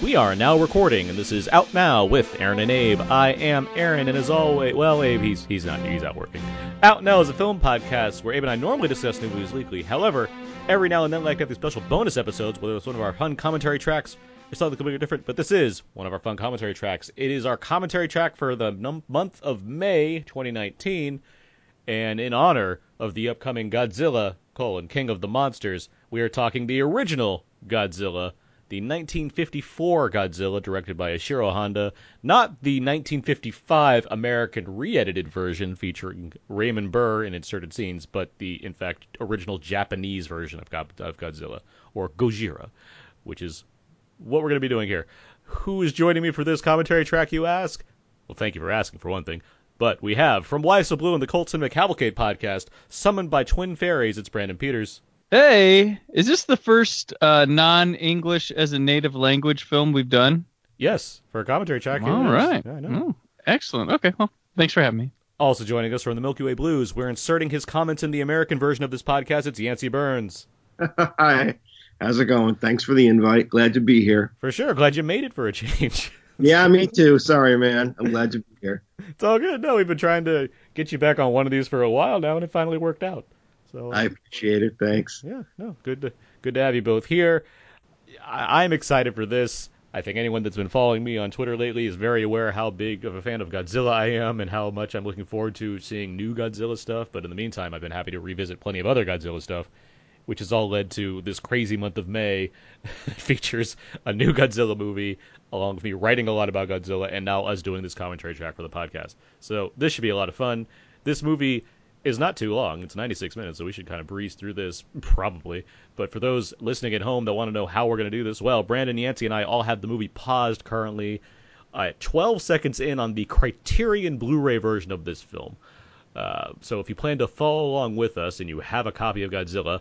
We are now recording, and this is Out Now with Aaron and Abe. I am Aaron, and as always, well, Abe, he's he's not he's out working. Out Now is a film podcast where Abe and I normally discuss new movies weekly. However, every now and then, I like to have these special bonus episodes, whether it's one of our fun commentary tracks or something completely different. But this is one of our fun commentary tracks. It is our commentary track for the num- month of May 2019, and in honor of the upcoming Godzilla: colon, King of the Monsters, we are talking the original Godzilla the 1954 Godzilla directed by Ishiro Honda, not the 1955 American re-edited version featuring Raymond Burr in inserted scenes, but the in fact original Japanese version of, God- of Godzilla or Gojira, which is what we're going to be doing here. Who is joining me for this commentary track, you ask? Well, thank you for asking for one thing. But we have from Why So Blu and the Colts and McCavalcade podcast, summoned by twin fairies. It's Brandon Peters. Hey, is this the first uh, non-English as a native language film we've done? Yes, for a commentary track. it All is. right. Yeah, I know. Oh, excellent. Okay, well, thanks for having me. Also joining us from the Milky Way Blues, we're inserting his comments in the American version of this podcast. It's Yancey Burns. Hi, how's it going? Thanks for the invite. Glad to be here. For sure. Glad you made it for a change. Yeah, me too. Sorry, man. I'm glad to be here. it's all good. No, we've been trying to get you back on one of these for a while now, and it finally worked out. So I um, appreciate it. Thanks. yeah, no, good to good to have you both here. I, I'm excited for this. I think anyone that's been following me on Twitter lately is very aware how big of a fan of Godzilla I am and how much I'm looking forward to seeing new Godzilla stuff. But in the meantime, I've been happy to revisit plenty of other Godzilla stuff, which has all led to this crazy month of May that features a new Godzilla movie, along with me writing a lot about Godzilla, and now us doing this commentary track for the podcast. So this should be a lot of fun. This movie is not too long. It's 96 minutes, so we should kind of breeze through this probably. But for those listening at home that want to know how we're going to do this, well, Brandon Yancey and I all have the movie paused currently at 12 seconds in on the Criterion Blu-ray version of this film. Uh, so if you plan to follow along with us and you have a copy of Godzilla,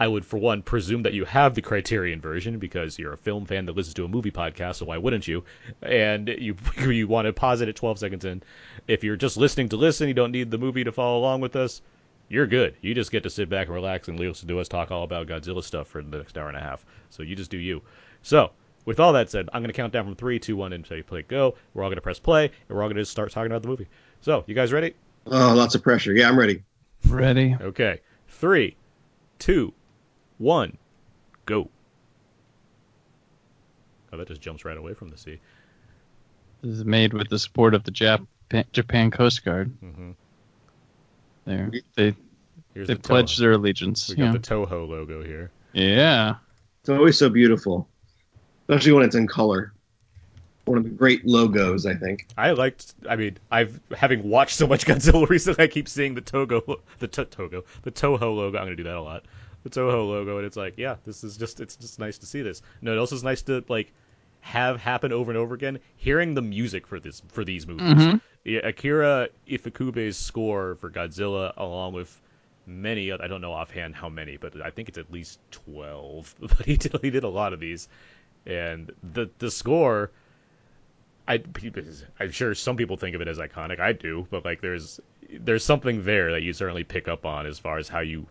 I would, for one, presume that you have the Criterion version because you're a film fan that listens to a movie podcast, so why wouldn't you? And you you want to pause it at 12 seconds in. If you're just listening to listen, you don't need the movie to follow along with us. You're good. You just get to sit back and relax and listen to us talk all about Godzilla stuff for the next hour and a half. So you just do you. So with all that said, I'm going to count down from three, two, one, and say play go. We're all going to press play, and we're all going to start talking about the movie. So you guys ready? Oh, lots of pressure. Yeah, I'm ready. Ready? Okay. Three, two, one, go. Oh, that just jumps right away from the sea. This is made with the support of the Jap- Japan Coast Guard. hmm There, they Here's they the pledged Toho. their allegiance. We Yeah. got the Toho logo here. yeah. It's always so beautiful, especially when it's in color. One of the great logos, I think. I liked. I mean, I've having watched so much Godzilla recently, I keep seeing the Togo, the to- Togo, the Toho logo. I'm gonna do that a lot. The Toho logo, and it's like, yeah, this is just. It's just nice to see this. No, it also is nice to like have happen over and over again. Hearing the music for this for these movies. Mhm. Yeah, Akira Ifukube's score for Godzilla, along with many. I don't know offhand how many, but I think it's at least twelve. But he did he did a lot of these, and the the score. I, I'm sure some people think of it as iconic. I do, but like there's there's something there that you certainly pick up on as far as how you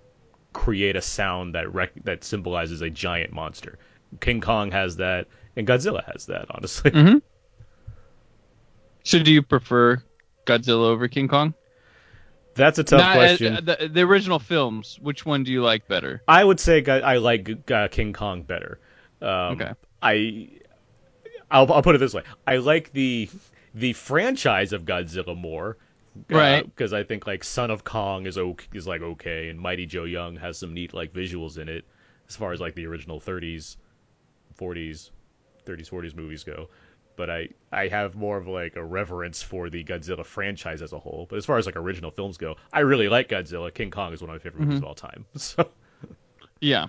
create a sound that rec- that symbolizes a giant monster. King Kong has that, and Godzilla has that. Honestly, hmm So do you prefer Godzilla over King Kong? that's a tough Not- uh, question. the, the original films. Which one do you like better? I would say I like uh, King Kong better. Um, Okay. I I'll, I'll put it this way: I like the the franchise of Godzilla more, Right. Because I think like Son of Kong is okay, is like okay, and Mighty Joe Young has some neat like visuals in it, as far as like the original 30s, 40s, 30s, 40s movies go. But I I have more of like a reverence for the Godzilla franchise as a whole. But as far as like original films go, I really like Godzilla. King Kong is one of my favorite movies of all time. So Yeah,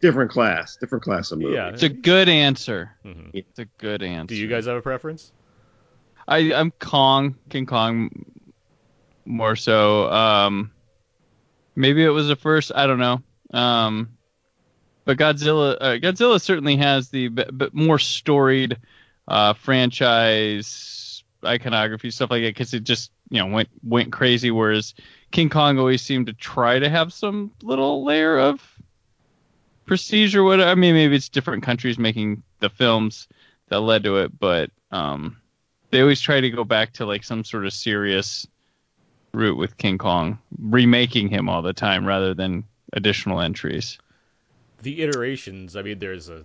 Different class, different class of movie. yeah. it's a good answer. Mhm. It's a good answer. Do you guys have a preference? I I'm Kong, King Kong, more so. Um, maybe it was the first. I don't know. Um, but Godzilla uh, Godzilla certainly has the b- b- more storied uh, franchise iconography stuff like that because it just you know went went crazy. Whereas King Kong always seemed to try to have some little layer of prestige or whatever. I mean, maybe it's different countries making the films that led to it, but um, they always try to go back to like some sort of serious route with King Kong, remaking him all the time rather than additional entries. The iterations, I mean, there's a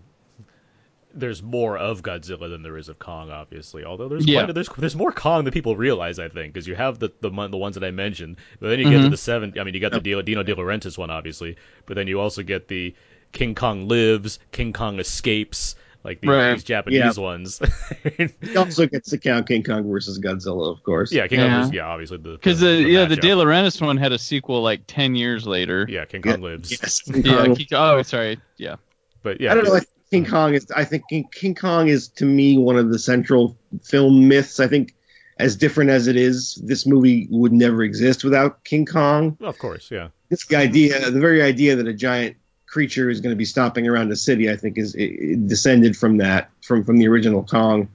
there's more of Godzilla than there is of Kong, obviously. Although there's Yeah. quite there's there's more Kong than people realize, I think, because you have the the the ones that I mentioned, but then you get to Mhm. the seven. I mean, you got the Dino, Dino De Laurentiis one, obviously, but then you also get the King Kong Lives, King Kong Escapes, like these, Right. these Japanese ones. He also gets to count King Kong versus Godzilla, of course. yeah, King Yeah. Kong was yeah, obviously the Because the, the yeah, the. De Laurentiis one had a sequel like ten years later. yeah, King Yeah, Kong Lives. Yes. King Yeah, King- oh, sorry. Yeah. But yeah, I don't know. I think King Kong is. I think King, King Kong is to me one of the central film myths. I think, as different as it is, this movie would never exist without King Kong. of course, yeah. This idea, the very idea that a giant creature is going to be stomping around a city, I think is descended from that, from from the original Kong.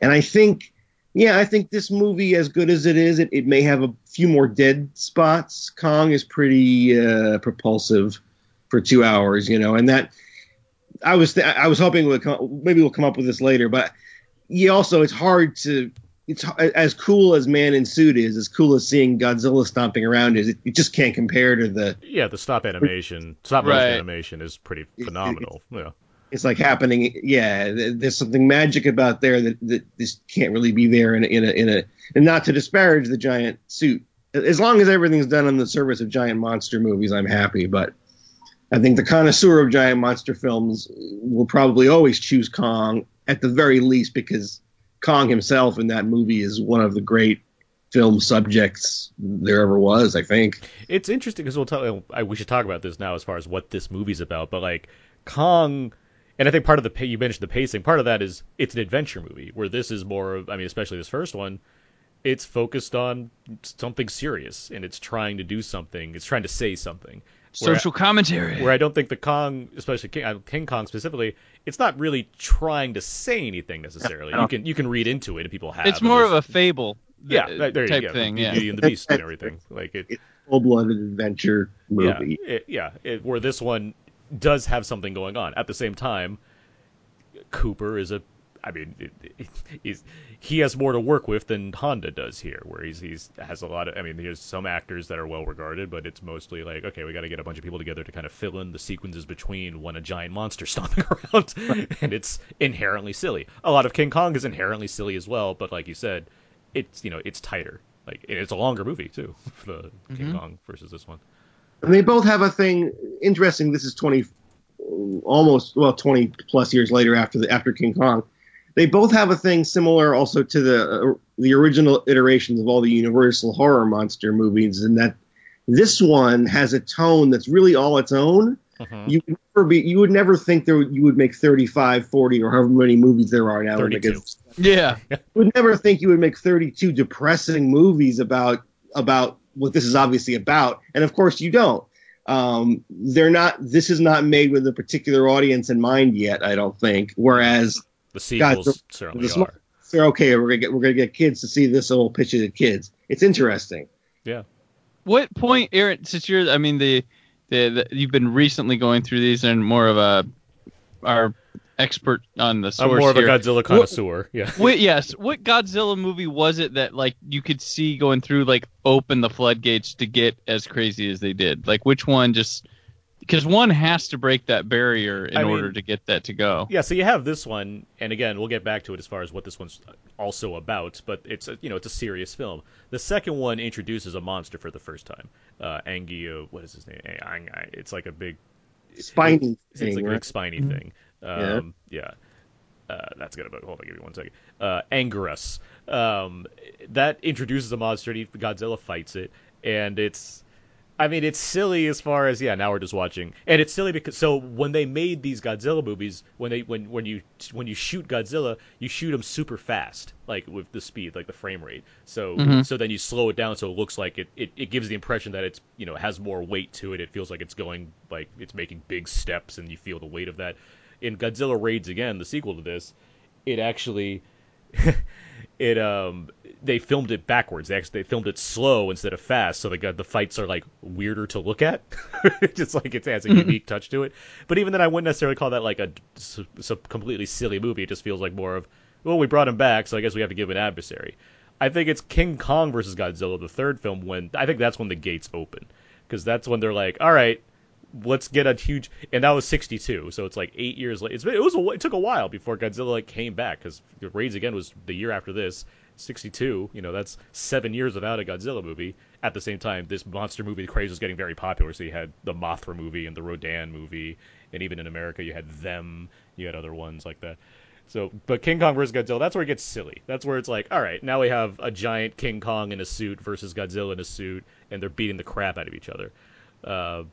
And I think, yeah, I think this movie, as good as it is, it, it may have a few more dead spots. Kong is pretty uh, propulsive for two hours, you know, and that I was th- I was hoping we'll come, maybe we'll come up with this later, but yeah, also it's hard to it's as cool as Man in Suit is, as cool as seeing Godzilla stomping around is. It, it just can't compare to the Yeah, the stop animation, stop motion Right. animation is pretty it- phenomenal. Yeah. it's like happening. Yeah, there's something magic about there that, that this can't really be there in a, in a in a and not to disparage the giant suit. As long as everything's done in the service of giant monster movies, I'm happy. But I think the connoisseur of giant monster films will probably always choose Kong at the very least because Kong himself in that movie is one of the great film subjects there ever was. I think. It's interesting because we'll talk. I, we should talk about this now as far as what this movie's about. But like Kong, and I think part of the you mentioned the pacing. Part of that is it's an adventure movie where this is more. of I mean, especially this first one, it's focused on something serious and it's trying to do something. It's trying to say something. Where- Social commentary. Where I don't think the Kong, especially King, uh, King Kong specifically, it's not really trying to say anything necessarily. You can you can read into it, and people have. it's more of a fable. yeah, th- that- there you go. thing. Yeah. Beauty and the Beast and everything. Like it, Full blooded adventure movie. yeah, it, yeah. It, where this one does have something going on. At the same time, Cooper is a. I mean, it, it, he's he has more to work with than Honda does here, where he's he's has a lot of. I mean, there's some actors that are well regarded, but it's mostly like, okay, we got to get a bunch of people together to kind of fill in the sequences between when a giant monster stomping around, and it's inherently silly. A lot of King Kong is inherently silly as well, but like you said, it's you know it's tighter. Like it's a longer movie too, the King Mhm. Kong versus this one. And they both have a thing interesting. This is 20, almost well, 20 plus years later after the after King Kong. They both have a thing similar also to the uh, the original iterations of all the Universal horror monster movies, in that this one has a tone that's really all its own. Mhm. You would never be, you would never think there you would make 35, 40, or however many movies there are now. 32. Because Yeah. you would never think you would make 32 depressing movies about about what this is obviously about and of course you don't um, they're not this is not made with a particular audience in mind yet i don't think whereas The sequels the- certainly the smart- are. they're okay we're gonna get we're gonna get kids to see this and we'll pitch to kids it's interesting Yeah. What point, Aaron? Since you're, I mean, the, the, the you've been recently going through these and more of a our expert on the source I'm more of a here. Godzilla connoisseur. Yeah. What, yes. What Godzilla movie was it that like you could see going through like open the floodgates to get as crazy as they did? Like which one just because one has to break that barrier in I mean- order to get that to go. Yeah, so you have this one, and again, we'll get back to it as far as what this one's also about. But it's a, you know it's a serious film. The second one introduces a monster for the first time. Uh, Angie, uh, what is his name? Ang- Ang- It's like a big spiny It's thing like a right? big spiny thing. Um, yeah. Uh, that's good about. Hold on, give me one second. Uh, Anguirus. Um, that introduces a monster. And Godzilla fights it, and it's I mean, it's silly as far as yeah. Now we're just watching, and it's silly because so when they made these Godzilla movies, when they when when you when you shoot Godzilla, you shoot him super fast, like with the speed, like the frame rate. So Mhm. so then you slow it down, so it looks like it, it it gives the impression that it's you know has more weight to it. It feels like it's going like it's making big steps, and you feel the weight of that. In Godzilla Raids Again, the sequel to this, it actually it um they filmed it backwards. They actually they filmed it slow instead of fast, so the the fights are like weirder to look at. Just like it has a unique touch to it. But even then, I wouldn't necessarily call that like a, s- s- completely silly movie. It just feels like more of well, we brought him back, so I guess we have to give him an adversary. I think it's King Kong versus Godzilla, the third film. When I think that's when the gates open, because that's when they're like, all right, let's get a huge and that was 62 so it's like eight years been, it was a, it took a while before godzilla like came back because raids again was the year after this 62 you know that's seven years without a godzilla movie at the same time this monster movie craze was getting very popular so you had the mothra movie and the rodan movie and even in america you had them you had other ones like that so, but King Kong versus Godzilla, that's where it gets silly. That's where it's like, all right, now we have a giant King Kong in a suit versus Godzilla in a suit, and they're beating the crap out of each other. Uh,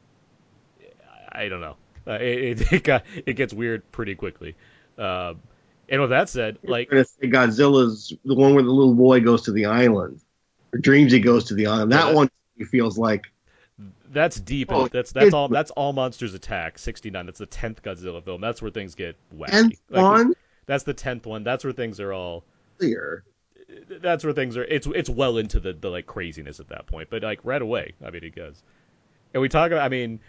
I don't know. Uh, it, it, it got it gets weird pretty quickly. Uh, and with that said, like I'm gonna say Godzilla's the one where the little boy goes to the island, or dreams he goes to the island. That one feels like that's deep. Oh, that's that's all that's all monsters attack. Sixty nine. That's the tenth Godzilla film. That's where things get wacky. and Like, fun. That's the tenth one. That's where things are all. Clear. That's where things are. It's it's well into the, the like craziness at that point. But like right away, I mean, it goes. And we talk about. I mean,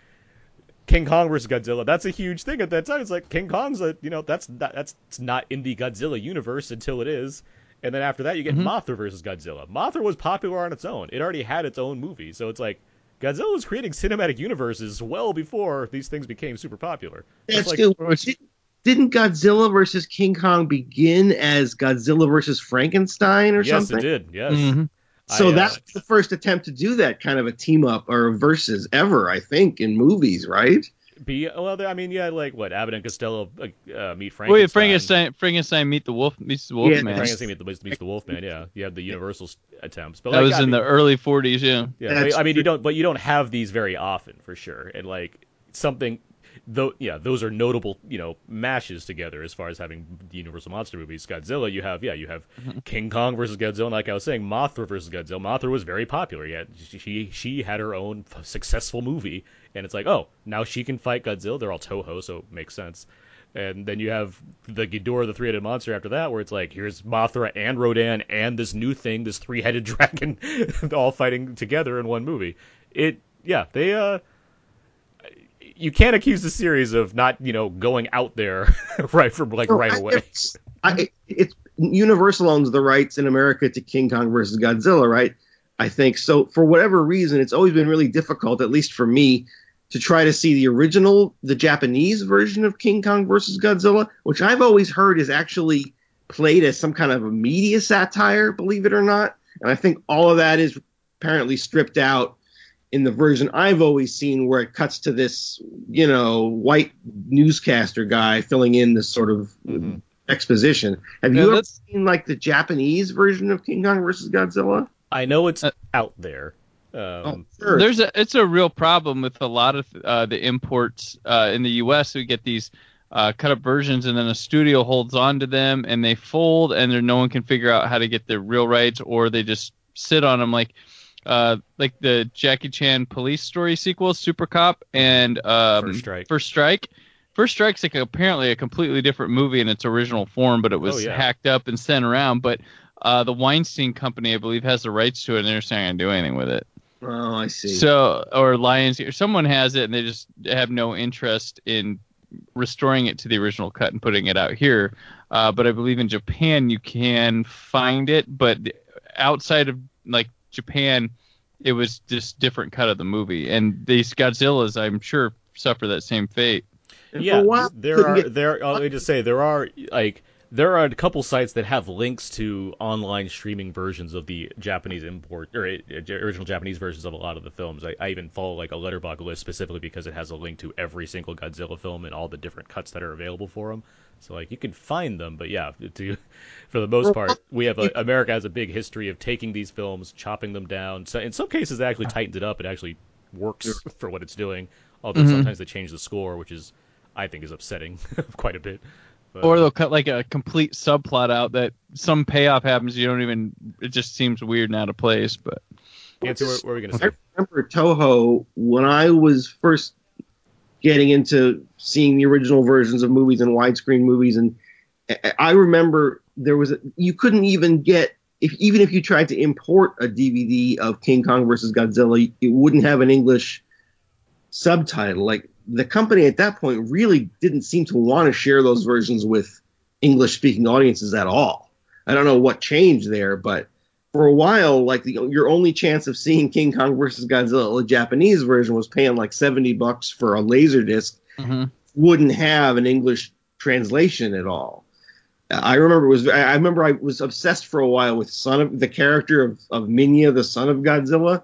King Kong versus Godzilla. That's a huge thing at that time. It's like King Kong's a you know that's not, that's it's not in the Godzilla universe until it is. And then after that, you get Mhm. Mothra versus Godzilla. Mothra was popular on its own. It already had its own movie, so it's like Godzilla was creating cinematic universes well before these things became super popular. That's like- good. Did- Didn't Godzilla versus King Kong begin as Godzilla versus Frankenstein or yes, something? Yes, it did. Yes. Mhm. So I, uh, that's the first attempt to do that kind of a team up or a versus ever, I think, in movies, right? Be well. I mean, yeah, like what Abbott and Costello uh, uh, meet Frankenstein. Well, yeah, Frankenstein, Frankenstein meet the wolf meets the wolf Yeah, man. Frankenstein meets the, meets the Wolfman. Yeah, you have the Universal attempts, but That like, was I in mean, the early 40s. Yeah. Yeah, That's but, I mean, you don't, but you don't have these very often for sure. And like something, though, yeah, those are notable, you know, mashes together as far as having the Universal monster movies. Godzilla, you have, yeah, you have King Kong versus Godzilla. And like I was saying, Mothra versus Godzilla. Mothra was very popular. Yet she she, she had her own successful movie, and it's like, oh, now she can fight Godzilla. They're all Toho, so it makes sense. And then you have the Ghidorah, the three-headed monster. After that, where it's like, here's Mothra and Rodan and this new thing, this three-headed dragon, all fighting together in one movie. It, yeah, they, uh, you can't accuse the series of not, you know, going out there right from like No, right I- away. It's, I, it's Universal owns the rights in America to King Kong versus Godzilla, right? I think so. For whatever reason, it's always been really difficult, at least for me, to try to see the original, the Japanese version of King Kong versus Godzilla, which I've always heard is actually played as some kind of a media satire, believe it or not. And I think all of that is apparently stripped out in the version I've always seen, where it cuts to this, you know, white newscaster guy filling in this sort of Mhm. exposition. Have Yeah, you ever seen like the Japanese version of King Kong versus Godzilla? I know it's Uh, out there. Um, Oh, sure. There's a it's a real problem with a lot of uh, the imports uh, in the U.S. We get these uh, cut up versions, and then a studio holds on to them, and they fold, and there no one can figure out how to get the real rights, or they just sit on them like. Uh, like the Jackie Chan police story sequel, Super Cop, and um, First Strike. First Strike. First Strike's like apparently a completely different movie in its original form, but it was Oh, yeah. hacked up and sent around. But uh, the Weinstein Company, I believe, has the rights to it, and they're just not going to do anything with it. oh, I see. So, or Lions, or someone has it, and they just have no interest in restoring it to the original cut and putting it out here. Uh, but I believe in Japan you can find it, but outside of like Japan, it was just different cut of the movie. And these Godzillas, I'm sure, suffer that same fate. Yeah, while, there are get- there. Let me just say there are like there are a couple sites that have links to online streaming versions of the Japanese import or uh, original Japanese versions of a lot of the films. I, I even follow like a Letterboxd list specifically because it has a link to every single Godzilla film and all the different cuts that are available for them. So like you can find them, but yeah, to for the most part, we have a, America has a big history of taking these films, chopping them down. So in some cases, it actually tightens it up. It actually works for what it's doing. Although Mhm. sometimes they change the score, which is I think is upsetting quite a bit. But, Or they'll cut like a complete subplot out that some payoff happens. You don't even. It just seems weird and out of place. But Yancey, what, what are we gonna I say? remember Toho when I was first getting into seeing the original versions of movies and widescreen movies, and I- remember there was a, you couldn't even get if even if you tried to import a DVD of King Kong versus Godzilla, it wouldn't have an English subtitle. Like the company at that point really didn't seem to want to share those versions with English speaking audiences at all. I don't know what changed there, but for a while, like the, your only chance of seeing King Kong versus Godzilla, the Japanese version, was paying like seventy bucks for a laser disc. Mhm. Wouldn't have an English translation at all. I remember was. I remember I was obsessed for a while with son of the character of, of Minya, the son of Godzilla.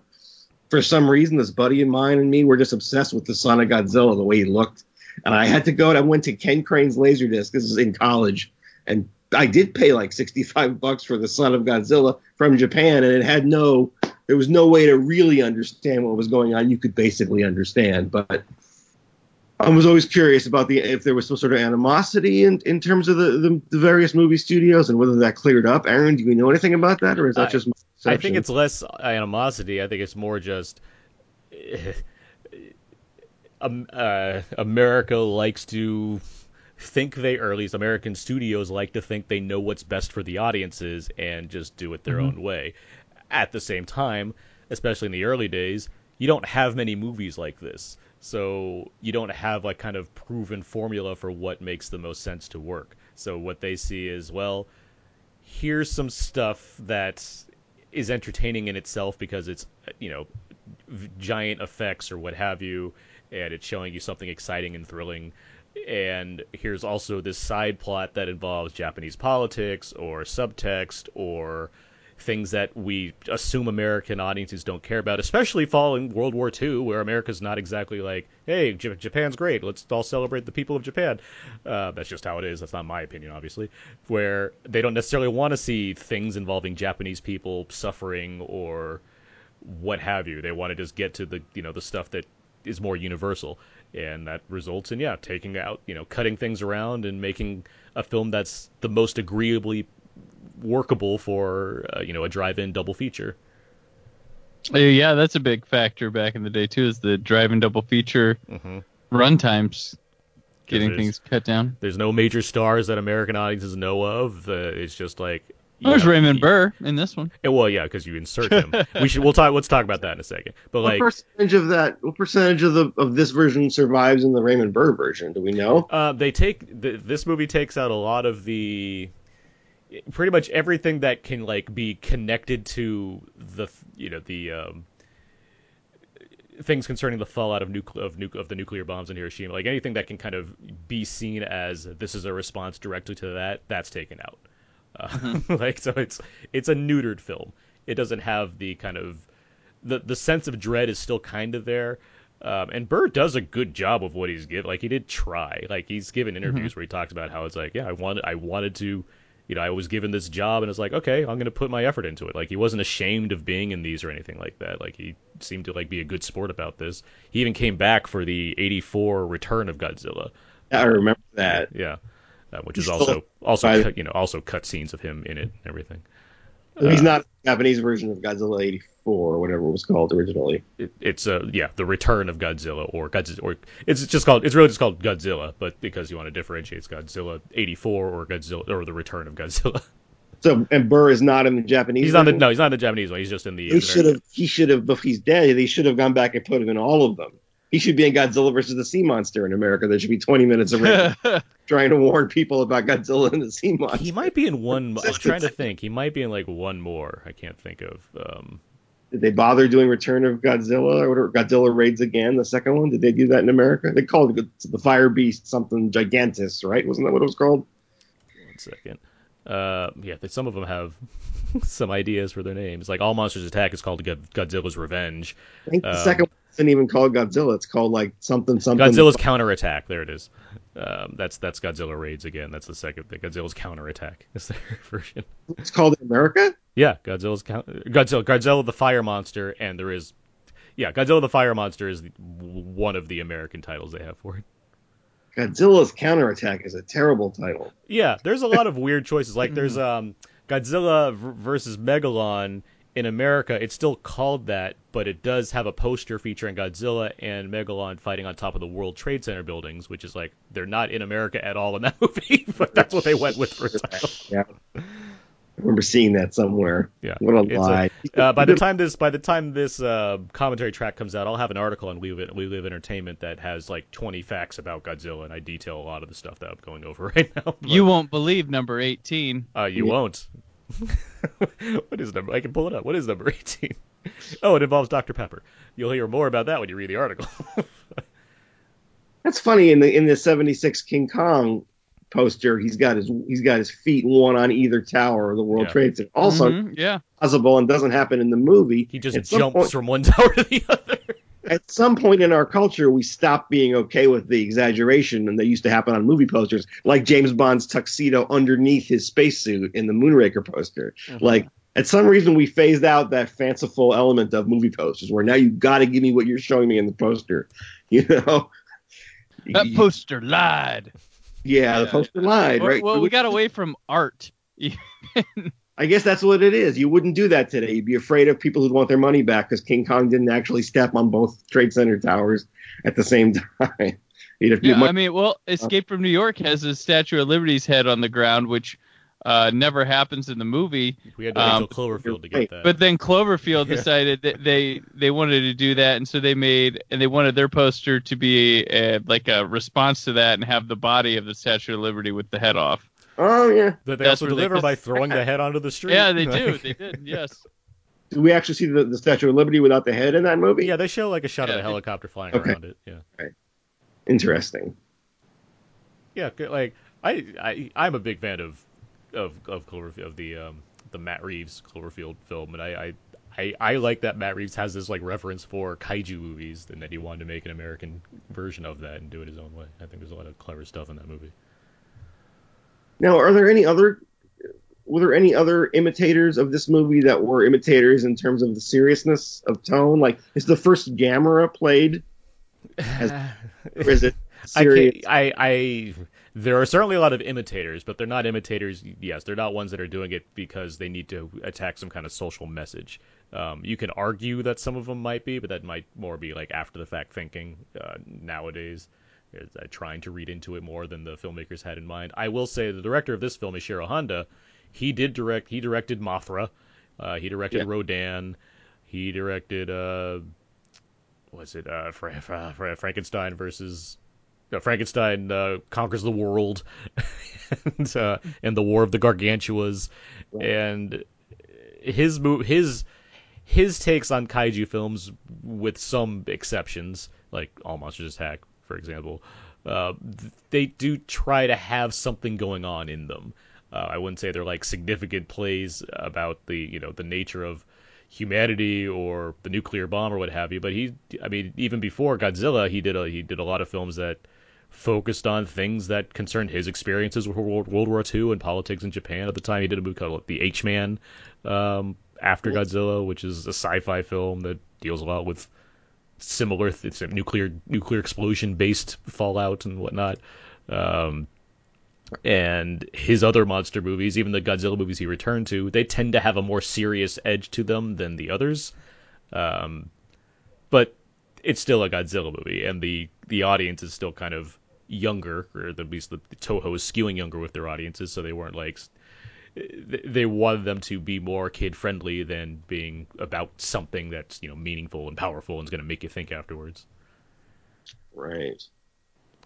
For some reason, this buddy of mine and me were just obsessed with the son of Godzilla, the way he looked. And I had to go and I went to Ken Crane's Laserdisc. This is in college, and I did pay like sixty-five bucks for the son of Godzilla from Japan, and it had no. There was no way to really understand what was going on. You could basically understand, but I was always curious about the if there was some sort of animosity in, in terms of the, the, the various movie studios and whether that cleared up. Aaron, do you know anything about that, or is that I- just I think it's less animosity. I think it's more just um, uh, America likes to think they, or at least American studios like to think they know what's best for the audiences and just do it their Mhm. own way. At the same time, especially in the early days, you don't have many movies like this. So you don't have like kind of proven formula for what makes the most sense to work. So what they see is, well, here's some stuff that is entertaining in itself because it's you know giant effects or what have you and it's showing you something exciting and thrilling and here's also this side plot that involves Japanese politics or subtext or things that we assume American audiences don't care about, especially following World War II, where America's not exactly like, hey, J- Japan's great, let's all celebrate the people of Japan. Uh, that's just how it is. That's not my opinion, obviously. Where they don't necessarily want to see things involving Japanese people suffering or what have you. They want to just get to the you know the stuff that is more universal, and that results in yeah taking out you know cutting things around and making a film that's the most agreeably workable for uh, you know a drive-in double feature. Yeah, that's a big factor back in the day too. Is the drive-in double feature hmm run times getting things cut down. There's no major stars that American audiences know of. Uh, it's just like There's yeah, Raymond y- Burr in this one. Well, yeah, because you insert him. we should. We'll talk. Let's talk about that in a second. But what like, percentage of that? What percentage of the of this version survives in the Raymond Burr version? Do we know? Uh, they take th- this movie takes out a lot of the pretty much everything that can like be connected to the you know the um, things concerning the fallout of nucle- of, nuc- of the nuclear bombs in Hiroshima. Like anything that can kind of be seen as this is a response directly to that, that's taken out. Uh, like so, it's it's a neutered film. It doesn't have the kind of the the sense of dread is still kind of there. Um, and Burr does a good job of what he's given. Like he did try. Like he's given interviews where he talks about how it's like, yeah, I wanted, I wanted to, you know, I was given this job, and it's like, okay, I'm gonna put my effort into it. Like he wasn't ashamed of being in these or anything like that. Like he seemed to like be a good sport about this. He even came back for the '84 Return of Godzilla. I remember that. Yeah, uh, which is also also cut, you know also cut scenes of him in it and everything. He's Uh, not the Japanese version of Godzilla '84 or whatever it was called originally. it, it's uh yeah the return of Godzilla or Godzilla or it's just called it's really just called Godzilla but because you want to differentiate it's Godzilla 84 or Godzilla or the return of Godzilla So and Burr is not in the Japanese. he's not the no he's not in the Japanese one he's just in the He should have. He should have. If he's dead, they should have gone back and put him in all of them. He should be in Godzilla versus the Sea Monster in America. There should be 20 minutes of Ray trying to warn people about Godzilla and the Sea Monster. he might be in one I'm trying to think he might be in like one more I can't think of um Did they bother doing Return of Godzilla or whatever? Godzilla raids again, the second one. Did they do that in America? They called it the Fire Beast something Gigantis, right? Wasn't that what it was called? one second uh yeah some of them have some ideas for their names like All Monsters Attack is called Godzilla's Revenge I think the Um, second one isn't even called Godzilla. It's called like something something. Godzilla's counterattack. There it is. Um, that's that's Godzilla raids again. That's the second thing. Godzilla's counterattack is their version. It's called America. Yeah, Godzilla's count- Godzilla Godzilla the fire monster, and there is yeah, Godzilla the Fire Monster is one of the American titles they have for it. Godzilla's Counterattack is a terrible title. Yeah, there's a lot of weird choices. Like there's um Godzilla v- versus Megalon in America. It's still called that, but it does have a poster featuring Godzilla and Megalon fighting on top of the World Trade Center buildings, which is like they're not in America at all in that movie, but that's what they went with for a title. Yeah. I remember seeing that somewhere. Yeah, What a It's a- lie. Uh, by the time this by the time this uh, commentary track comes out, I'll have an article on We Live, We Live Entertainment that has like 20 facts about Godzilla, and I detail a lot of the stuff that I'm going over right now. But, You won't believe number 18. uh, you Yeah. won't. what is number? I can pull it up. What is number 18? Oh, it involves Dr. Pepper. You'll hear more about that when you read the article. That's funny in the in the '76 King Kong poster. He's got his he's got his feet one on either tower of the World Yeah. Trade Center. Also Mhm, yeah. possible and doesn't happen in the movie. he just jumps point- from one tower to the other. At some point in our culture, we stopped being okay with the exaggeration, and that used to happen on movie posters, like James Bond's tuxedo underneath his spacesuit in the Moonraker poster. Uh-huh. Like, at some reason, we phased out that fanciful element of movie posters, where now you've got to give me what you're showing me in the poster. You know? That poster lied. yeah, the Yeah. poster lied, Well, right? well, we got away from art. I guess that's what it is. You wouldn't do that today. You'd be afraid of people who'd want their money back because King Kong didn't actually step on both Trade Center towers at the same time. You'd have to Yeah, much I mean, well, Escape from New York has a Statue of Liberty's head on the ground, which uh, never happens in the movie. We had to wait Um, till Cloverfield to get that. But then Cloverfield Yeah. decided that they they wanted to do that, and so they made and they wanted their poster to be a, like a response to that and have the body of the Statue of Liberty with the head off. Oh yeah. But they That's also where they- deliver by throwing the head onto the street. Yeah, they do. They did. Yes. Did we actually see the, the Statue of Liberty without the head in that movie? Yeah, they show like a shot Yeah, of a helicopter flying Okay. around it. Yeah. Right. Interesting. Yeah, like I, I I'm a big fan of of of Cloverfield of the um the Matt Reeves Cloverfield film, and I I. I, I like that Matt Reeves has this like reference for kaiju movies, and that he wanted to make an American version of that and do it his own way. I think there's a lot of clever stuff in that movie. Now, are there any other were there any other imitators of this movie that were imitators in terms of the seriousness of tone? Like, is the first Gamera played, or is it I, serious? can't, I, I, there are certainly a lot of imitators, but they're not imitators. Yes, they're not ones that are doing it because they need to attack some kind of social message. Um, you can argue that some of them might be, but that might more be like after the fact thinking uh, nowadays, uh, trying to read into it more than the filmmakers had in mind. I will say the director of this film is Shiro Honda. He did direct. He directed Mothra. Uh, he directed Yeah. Rodan. He directed. Uh, was it uh, Fra- Fra- Fra- Frankenstein versus uh, Frankenstein uh, conquers the world, and, uh, and the War of the Gargantuas, and his move, his his takes on kaiju films, with some exceptions, like All Monsters Attack, for example, uh, they do try to have something going on in them. Uh, I wouldn't say they're like significant plays about the you know the nature of humanity or the nuclear bomb or what have you. But he, I mean, even before Godzilla, he did a he did a lot of films that focused on things that concerned his experiences with World, World War II and politics in Japan at the time. He did a movie called The H Man um, after Godzilla, which is a sci-fi film that deals a lot with similar th- nuclear nuclear explosion based fallout and whatnot. Um, and his other monster movies, even the Godzilla movies he returned to, they tend to have a more serious edge to them than the others. Um, but it's still a Godzilla movie, and the the audience is still kind of younger, or at least the, the Toho is skewing younger with their audiences, so they weren't like they wanted them to be more kid friendly than being about something that's you know meaningful and powerful and is going to make you think afterwards. Right.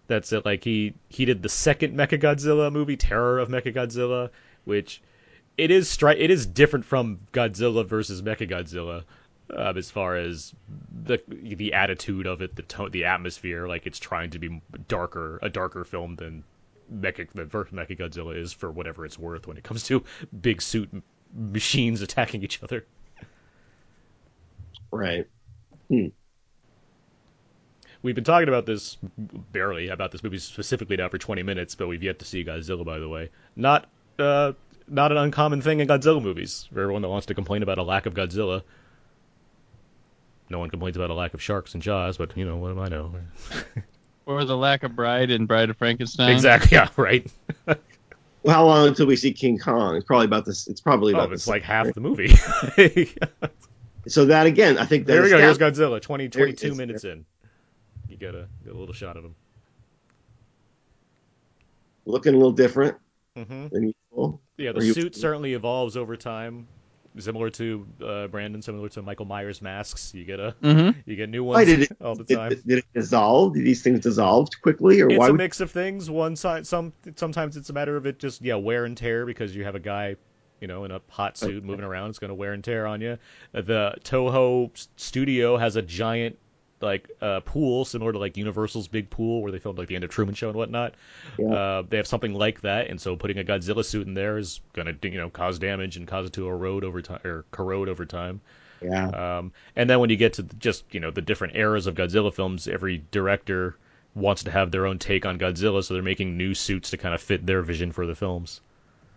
That's it. Like he he did the second Mechagodzilla movie, Terror of Mechagodzilla, which it is stri- it is different from Godzilla versus Mechagodzilla, um, as far as the the attitude of it, the tone, the atmosphere. Like it's trying to be darker, a darker film than Mecha the first Mechagodzilla is for whatever it's worth when it comes to big suit m- machines attacking each other. Right. We've been talking about this barely about this movie specifically now for 20 minutes, but we've yet to see Godzilla. By the way, not uh, not an uncommon thing in Godzilla movies for everyone that wants to complain about a lack of Godzilla. no one complains about a lack of sharks and Jaws, but you know what do I know? Or the lack of Bride in Bride of Frankenstein. exactly. Yeah. Right. Well, how long until we see King Kong? It's probably about this. It's probably Oh, about it's this. like half the movie. So that again, I think that there we go. Here's Godzilla. 20, There it 22 is. minutes in. You get a, get a little shot of him. looking a little different Mm-hmm. than usual. Yeah, Are the you- suit certainly evolves over time, similar to uh, Brandon, similar to Michael Myers masks. You get a Mm-hmm. you get new Why ones did it? all the time. did it dissolve? Did these things dissolve quickly, or it's why? a mix of things. One side, some sometimes it's a matter of it just yeah wear and tear because you have a guy, you know, in a hot suit moving around. It's going to wear and tear on you. The Toho studio has a giant like uh, pool similar to like Universal's big pool where they filmed like the end of Truman Show and whatnot. Yeah. Uh, they have something like that, and so putting a Godzilla suit in there is going to you know cause damage and cause it to erode over time or corrode over time. yeah, Um, and then when you get to just you know the different eras of Godzilla films, every director wants to have their own take on Godzilla, so they're making new suits to kind of fit their vision for the films.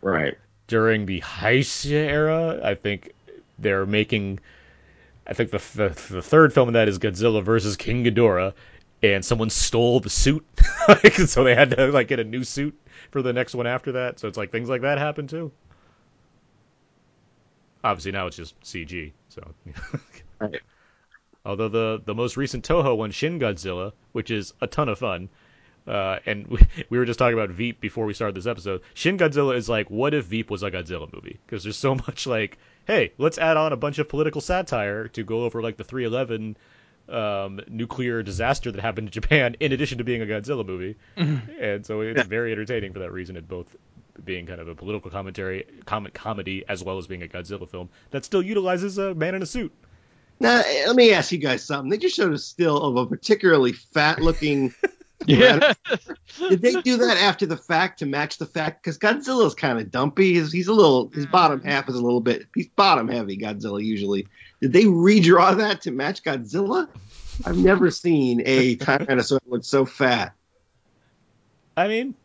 right. During the Heisei era, I think they're making. I think the, the the third film of that is Godzilla versus King Ghidorah, and someone stole the suit, like, so they had to like get a new suit for the next one after that. So it's like things like that happen too. Obviously now it's just CG, so. Right. Although the the most recent Toho one, Shin Godzilla, which is a ton of fun, uh, and we, we were just talking about Veep before we started this episode. Shin Godzilla is like, what if Veep was a Godzilla movie? Because there's so much like, hey, let's add on a bunch of political satire to go over like the 311 um, nuclear disaster that happened in Japan, in addition to being a Godzilla movie, and so it's Yeah. very entertaining for that reason. It both being kind of a political commentary, comic comedy, as well as being a Godzilla film that still utilizes a man in a suit. Now, let me ask you guys something. They just showed a still of a particularly fat-looking. Yeah. Did they do that after the fact to match the fact? Because Godzilla's kind of dumpy. He's, he's a little. His mm. bottom half is a little bit. He's bottom heavy. Godzilla usually. Did they redraw that to match Godzilla? I've never seen a Tyrannosaurus look so fat. I mean,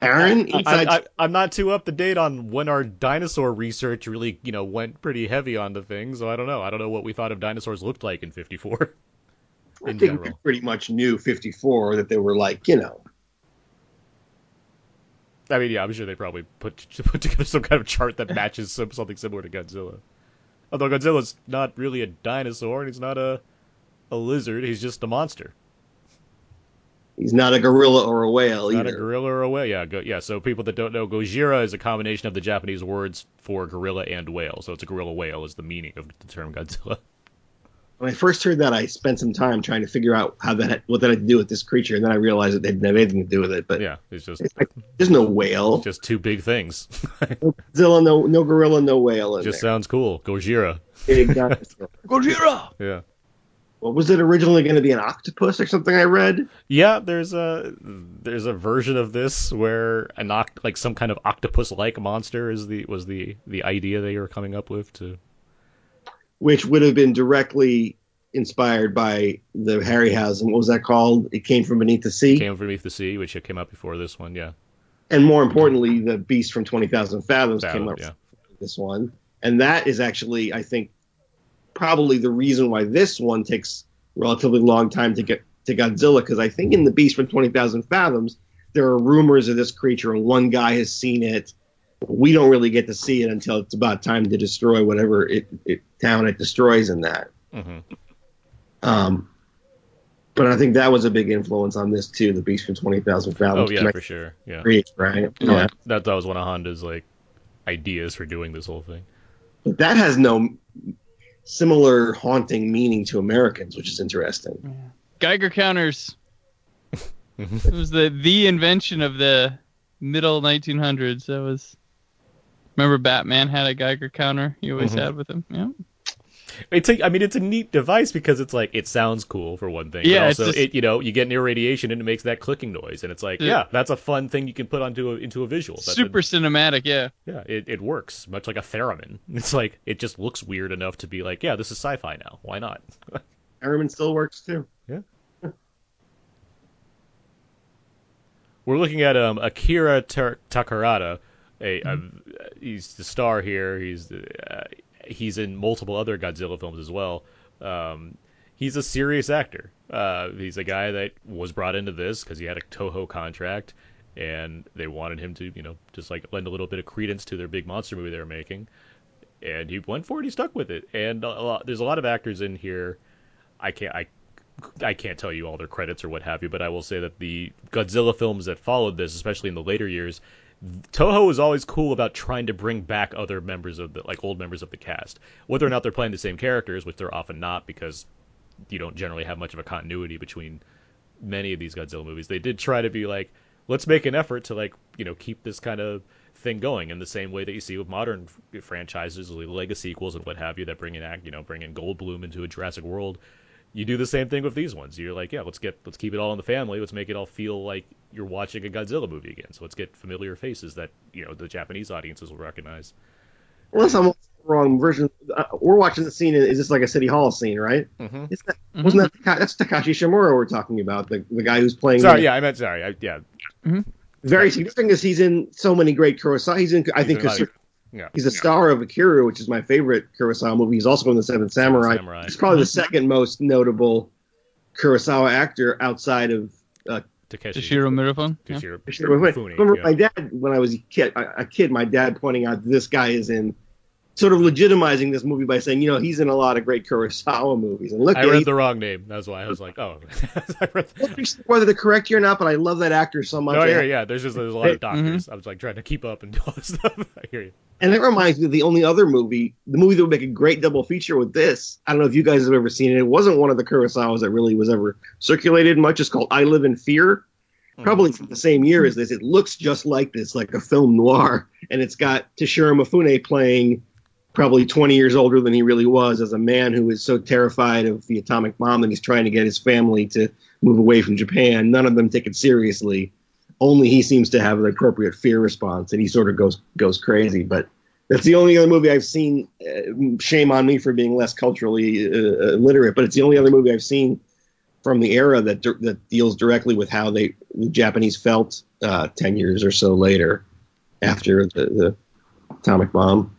Aaron, I, inside. I, I'm not too up to date on when our dinosaur research really, you know, went pretty heavy on the thing. So I don't know. I don't know what we thought of dinosaurs looked like in '54. I in think we pretty much knew 54 that they were like, you know, I mean, yeah, I'm sure they probably put put together some kind of chart that matches some, something similar to Godzilla. Although Godzilla's not really a dinosaur and he's not a a lizard. He's just a monster. he's not a gorilla or a whale He's either. not a gorilla or a whale. Yeah, go, yeah. So people that don't know, Gojira is a combination of the Japanese words for gorilla and whale. So it's a gorilla whale is the meaning of the term Godzilla. when I first heard that, I spent some time trying to figure out how that had, what that had to do with this creature, and then I realized that they didn't have anything to do with it. But Yeah, it's just it's like, there's no whale, just two big things. no Godzilla, no no gorilla, no whale in just there. sounds cool. Gojira. Gojira. Yeah. what was it originally going to be? An octopus or something? I read. Yeah, there's a there's a version of this where an oct- like some kind of octopus-like monster is the was the the idea they were coming up with to which would have been directly inspired by the Harryhausen. What was that called? It came from beneath the sea, came from beneath the sea, which came out before this one. Yeah, and more importantly, the Beast from Twenty Thousand Fathoms came Fathom, up yeah. this one, and that is actually, I think, probably the reason why this one takes relatively long time to get to Godzilla, because I think in the Beast from Twenty Thousand Fathoms, there are rumors of this creature, and one guy has seen it. We don't really get to see it until it's about time to destroy whatever it, it town it destroys in that. hmm Um, but I think that was a big influence on this too. The Beast from Twenty Thousand Fathoms. Oh yeah, for sure. Yeah, Creek, right? No, Yeah. that that was one of Honda's like ideas for doing this whole thing. But that has no similar haunting meaning to Americans, which is interesting. Geiger counters. it was the the invention of the middle 1900s. That was. Remember, Batman had a Geiger counter. He always Mhm. had with him. Yeah. It's a, I mean, it's a neat device because it's like it sounds cool for one thing. Yeah, but it's also just- it you know you get near radiation and it makes that clicking noise, and it's like Yeah. yeah, that's a fun thing you can put onto a, into a visual. That's a- Super cinematic. Yeah. Yeah, it, it works much like a theremin. It's like it just looks weird enough to be like, yeah, this is sci-fi now. Why not? Harriman still works too. Yeah. We're looking at um, Akira Tar- Takarada. A, a he's the star here. He's uh, he's in multiple other Godzilla films as well. Um, he's a serious actor. Uh, he's a guy that was brought into this because he had a Toho contract, and they wanted him to, you know, just like lend a little bit of credence to their big monster movie they were making. And he went for it. He stuck with it. And a lot, there's a lot of actors in here. I can't. I I can't tell you all their credits or what have you, but I will say that the Godzilla films that followed this, especially in the later years, Toho is always cool about trying to bring back other members of the like old members of the cast, whether or not they're playing the same characters, which they're often not because you don't generally have much of a continuity between many of these Godzilla movies. They did try to be like, let's make an effort to like you know keep this kind of thing going in the same way that you see with modern franchises, Lego sequels and what have you, that bring in you know bring in Goldblum into a Jurassic World you do the same thing with these ones. You're like, yeah, let's get let's keep it all in the family. Let's make it all feel like you're watching a Godzilla movie again. So let's get familiar faces that you know the Japanese audiences will recognize. Unless I'm wrong version, uh, we're watching the scene. Is this like a city hall scene, right? Mm-hmm. That, mm-hmm. Wasn't that that's Takashi Shimura we're talking about, the the guy who's playing? Sorry, the, yeah, I meant sorry, I, yeah. Mm-hmm. Very significant because he's in so many great Kurosawa. He's in, I He's think, in yeah. He's a star of Akira, which is my favorite Kurosawa movie. He's also in The Seventh Samurai. Samurai. He's probably the second most notable Kurosawa actor outside of uh, Takeshi Toshiro Mifune. Yeah. Toshiro Toshiro Mifune, Remember yeah. my dad when I was a kid, a a kid, my dad pointing out this guy is in, sort of legitimizing this movie by saying, you know, he's in a lot of great Kurosawa movies. And look, I at read the wrong name. That's why I was like, oh. I read I'm not sure whether they're correct here or not, but I love that actor so much. no, I hear and, you. yeah. There's just there's a lot of Mm-hmm. doctors. I was like trying to keep up and do all this stuff. I hear you. and that reminds me of the only other movie, the movie that would make a great double feature with this. I don't know if you guys have ever seen it. It wasn't one of the Kurosawas that really was ever circulated much. It's called I Live in Fear. Probably from the same year as this. It looks just like this, like a film noir, and it's got Toshiro Mifune playing probably 20 years older than he really was as a man who is so terrified of the atomic bomb that he's trying to get his family to move away from Japan. None of them take it seriously. Only he seems to have an appropriate fear response, and he sort of goes goes crazy. But that's the only other movie I've seen. Uh, shame on me for being less culturally uh, literate, but it's the only other movie I've seen from the era that that deals directly with how they the Japanese felt uh, ten years or so later after the, the atomic bomb.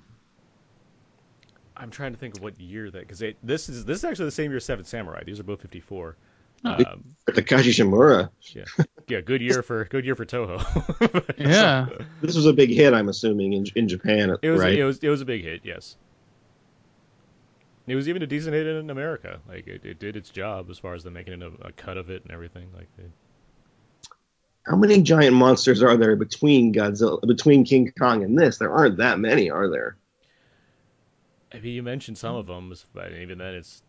I'm trying to think of what year that because this is this is actually the same year as Seven Samurai. These are both 54. Oh. Um, Takashi Shimura. yeah, yeah, good year for good year for Toho. Yeah. This was a big hit, I'm assuming, in in Japan, It was right? it was it was a big hit, yes. It was even a decent hit in America. Like it, it did its job as far as them making a, a cut of it and everything. Like it, How many giant monsters are there between Godzilla, between King Kong and this? There aren't that many, are there? I mean, you mentioned some of them, but even then, it's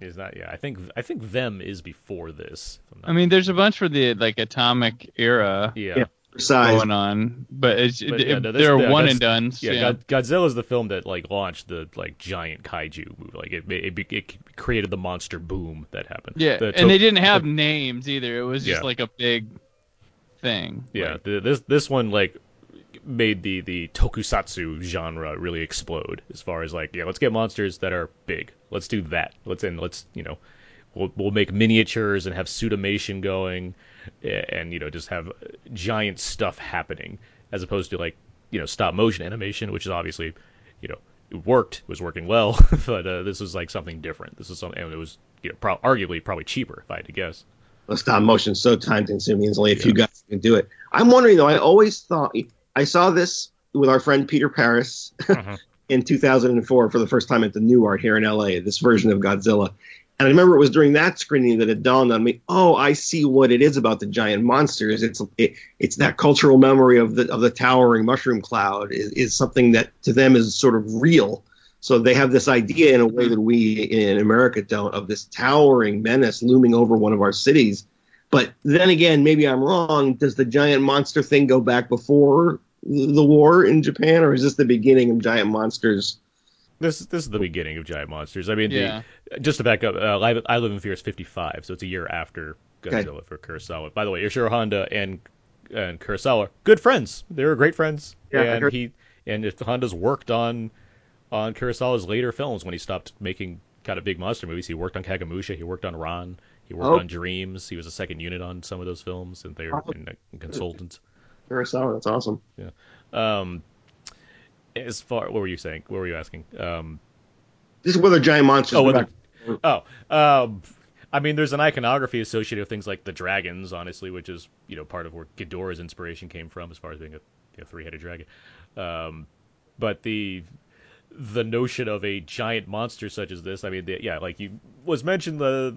it's not. Yeah, I think I think them is before this. I'm not- I mean, there's a bunch for the like atomic era yeah, yeah. Size. going on, but it's But, it, yeah, no, this- they're yeah, one and done. yeah. Yeah, God, Godzilla's the film that like launched the like giant kaiju movie. Like it it, it, it created the monster boom that happened. yeah, The and to- they didn't have names either. It was just Yeah. like a big thing. Yeah, Like, the, this this one like made the the tokusatsu genre really explode as far as like yeah let's get monsters that are big let's do that let's and let's you know we'll we'll make miniatures and have suitmation going and you know just have giant stuff happening as opposed to like you know stop motion animation which is obviously you know it worked it was working well but uh, this was like something different this is something and it was you know pro- arguably probably cheaper if I had to guess Well, stop motion so time consuming. There's only a few guys who can do it. I'm wondering though. I always thought I saw this with our friend Peter Paris Mhm. in 2004 for the first time at the Nuart here in LA. This version of Godzilla, and I remember it was during that screening that it dawned on me. Oh, I see what it is about the giant monsters. It's it, it's that cultural memory of the of the towering mushroom cloud is, is something that to them is sort of real. So they have this idea in a way that we in America don't of this towering menace looming over one of our cities. But then again, maybe I'm wrong. Does the giant monster thing go back before the war in Japan, or is this the beginning of giant monsters? This this is the beginning of Giant Monsters. I mean, the- just to back up, uh, I, I Live in Fear is 55, so it's a year after Okay. Godzilla for Kurosawa. By the way, Ishiro Honda and and Kurosawa, good friends. They were great friends. Yeah, and heard- he and if Honda's worked on on Kurosawa's later films when he stopped making kind of big monster movies. He worked on Kagemusha. He worked on Ran. He worked Oh. on Dreams. He was a second unit on some of those films, and they're Oh. and, uh, consultants. Kurosawa, that's awesome. Um, as far, what were you saying? What were you asking? Um, Just whether giant monsters. Oh, whether- Oh, um, I mean, there's an iconography associated with things like the dragons, honestly, which is you know part of where Ghidorah's inspiration came from, as far as being a you know, three-headed dragon. Um, but the the notion of a giant monster such as this, I mean, the, yeah, like you was mentioned, the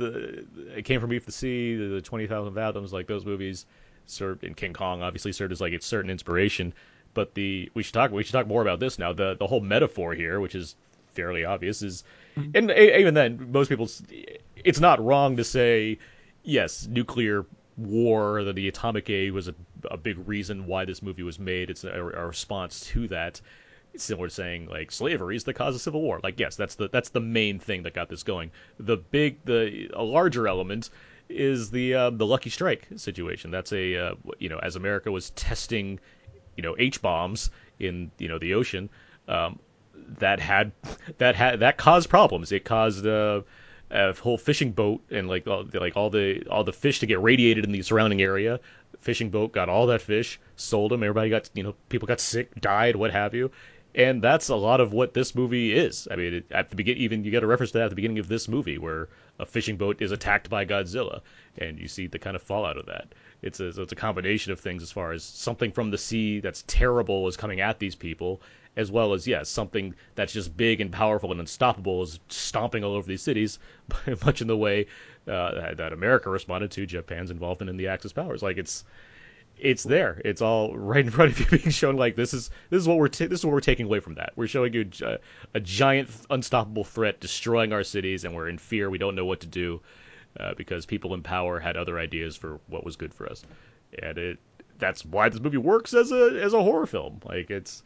the it came from Beneath the Sea, the, the Twenty Thousand Fathoms, like those movies served, in King Kong obviously served as like its certain inspiration. But the we should talk we should talk more about this now. The the whole metaphor here, which is fairly obvious, is mm-hmm. and e- even then, most people, it's not wrong to say, yes, nuclear war, the, the atomic age was a, a big reason why this movie was made. It's a, a response to that. It's similar to saying like slavery is the cause of civil war. Like yes, that's the that's the main thing that got this going. The big the a larger element is the uh, the Lucky Strike situation. That's a uh, you know as America was testing you know H bombs in you know the ocean. Um, that had that had that caused problems. It caused uh, a whole fishing boat and like all, like all the all the fish to get radiated in the surrounding area. Fishing boat got all that fish, sold them. Everybody got you know people got sick, died, what have you. And that's a lot of what this movie is. I mean, it, at the beginning, even you get a reference to that at the beginning of this movie, where a fishing boat is attacked by Godzilla, and you see the kind of fallout of that. It's a, it's a combination of things as far as something from the sea that's terrible is coming at these people, as well as yes, something that's just big and powerful and unstoppable is stomping all over these cities, much in the way uh, that America responded to Japan's involvement in the Axis powers. Like it's it's there. It's all right in front of you, being shown. Like this is this is what we're ta- this is what we're taking away from that. We're showing you a, a giant, unstoppable threat destroying our cities, and we're in fear. We don't know what to do uh, because people in power had other ideas for what was good for us, and it that's why this movie works as a as a horror film. Like it's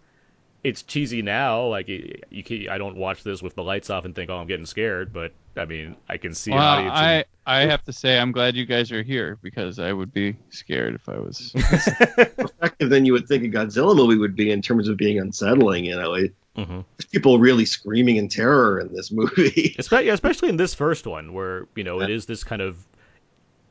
it's cheesy now. Like it, you can, I don't watch this with the lights off and think, oh, I'm getting scared. But I mean, I can see Well, an audience. in- I I have to say I'm glad you guys are here because I would be scared if I was. effective than you would think a Godzilla movie would be in terms of being unsettling. You know, it, Mhm. there's people really screaming in terror in this movie. Espe- yeah, especially in this first one, where you know it is this kind of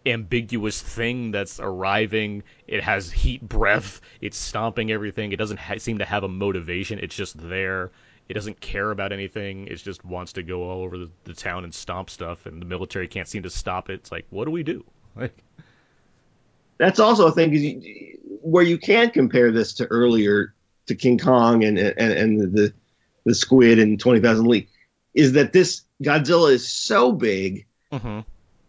ambiguous thing that's arriving. It has heat breath. It's stomping everything. It doesn't ha- seem to have a motivation. It's just there. It doesn't care about anything. It just wants to go all over the, the town and stomp stuff, and the military can't seem to stop it. It's like, what do we do? Like, That's also a thing you, where you can compare this to earlier to King Kong and and, and the the squid and Twenty Thousand League is that this Godzilla is so big mm-hmm.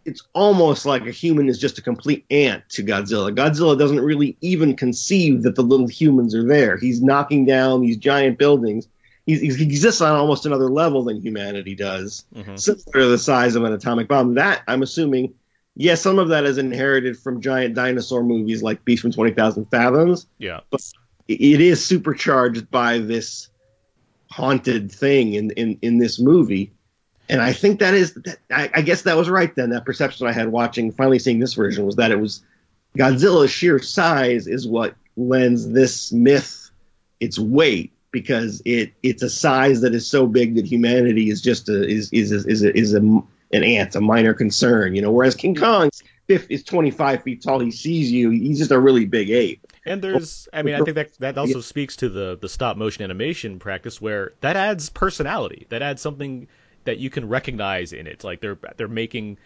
It's almost like a human is just a complete ant to Godzilla. Godzilla doesn't really even conceive that the little humans are there. He's knocking down these giant buildings. He's, he exists on almost another level than humanity does, Mhm. similar to the size of an atomic bomb. That I'm assuming, yes, some of that is inherited from giant dinosaur movies like Beast from Twenty Thousand Fathoms. yeah, but It is supercharged by this haunted thing in in, in this movie. And I think that is, that, I, I guess that was right then. That perception I had watching, finally seeing this version, was that it was Godzilla's sheer size is what lends this myth its weight because it it's a size that is so big that humanity is just a is is is, is, a, is a, an ant, a minor concern. You know, whereas King Kong is 25 feet tall. He sees you. He's just a really big ape. And there's, I mean, I think that that also speaks to the the stop motion animation practice where that adds personality. That adds something that you can recognize in it. Like they're they're making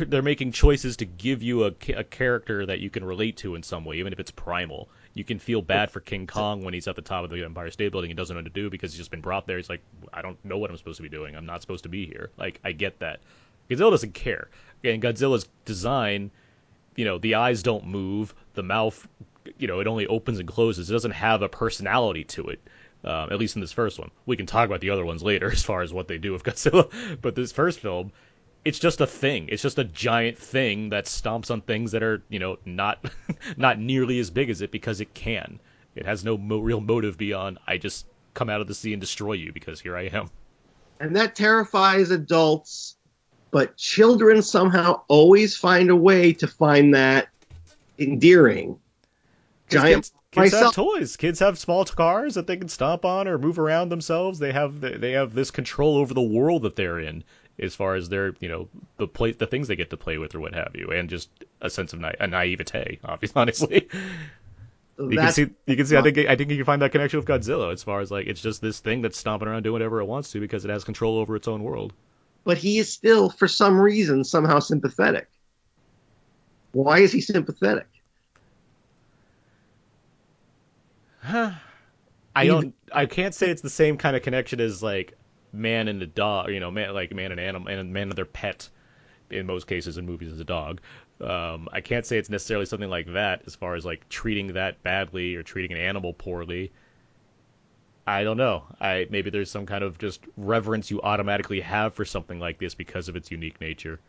they're making choices to give you a, a character that you can relate to in some way, even if it's primal. You can feel bad for King Kong when he's at the top of the Empire State Building and doesn't know what to do because he's just been brought there. He's like, I don't know what I'm supposed to be doing. I'm not supposed to be here. Like, I get that. Godzilla doesn't care. And Godzilla's design, you know, the eyes don't move, the mouth, you know, it only opens and closes. It doesn't have a personality to it. Um, at least in this first one. We can talk about the other ones later as far as what they do with Godzilla. But this first film, it's just a thing. It's just a giant thing that stomps on things that are, you know, not not nearly as big as it because it can. It has no mo- real motive beyond I just come out of the sea and destroy you because here I am. and that terrifies adults but children somehow always find a way to find that endearing. giant kids, kids have toys. Kids have small cars that they can stomp on or move around themselves. They have they have this control over the world that they're in, as far as their you know the play the things they get to play with or what have you, and just a sense of na- a naivete, obviously. Honestly, So You can see, you can see. I think, I think you can find that connection with Godzilla as far as like it's just this thing that's stomping around doing whatever it wants to because it has control over its own world. but he is still, for some reason, somehow sympathetic. Why is he sympathetic? I don't. I can't say it's the same kind of connection as like man and a dog. You know, man like man and animal and man and their pet. In most cases, in movies, is a dog. Um, I can't say it's necessarily something like that as far as like treating that badly or treating an animal poorly. I don't know. I maybe there's some kind of just reverence you automatically have for something like this because of its unique nature.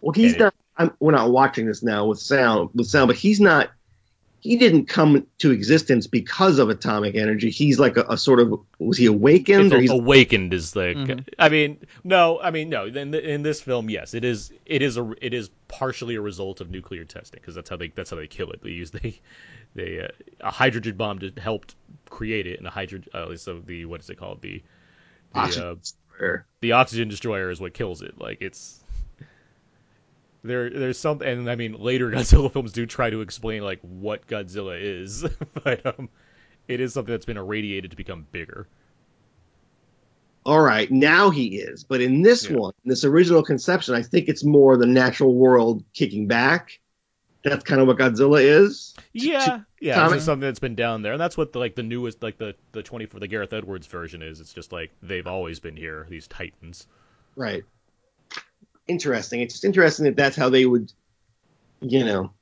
Well, he's Yeah. not. I'm, we're not watching this now with sound, with sound, but he's not. He didn't come to existence because of atomic energy. He's like a, a sort of was he awakened It's or he's awakened is like Mhm. I mean no I mean no in, the, in this film yes it is it is a it is partially a result of nuclear testing because that's how they that's how they kill it they use they they uh, a hydrogen bomb to helped create it and a hydrogen At uh, so the what is it called the the, uh, oxygen destroyer. the oxygen destroyer is what kills it like it's there there's something and I mean later Godzilla films do try to explain like what Godzilla is but um it is something that's been irradiated to become bigger All right, now he is, but in this Yeah. one, this original conception, I think it's more the natural world kicking back. That's kind of what Godzilla is. Yeah, yeah, it's something that's been down there, and that's what the, like the newest, like the the twenty for the Gareth Edwards version is. It's just like they've always been here, these titans. Right. Interesting. It's just interesting that that's how they would, you know,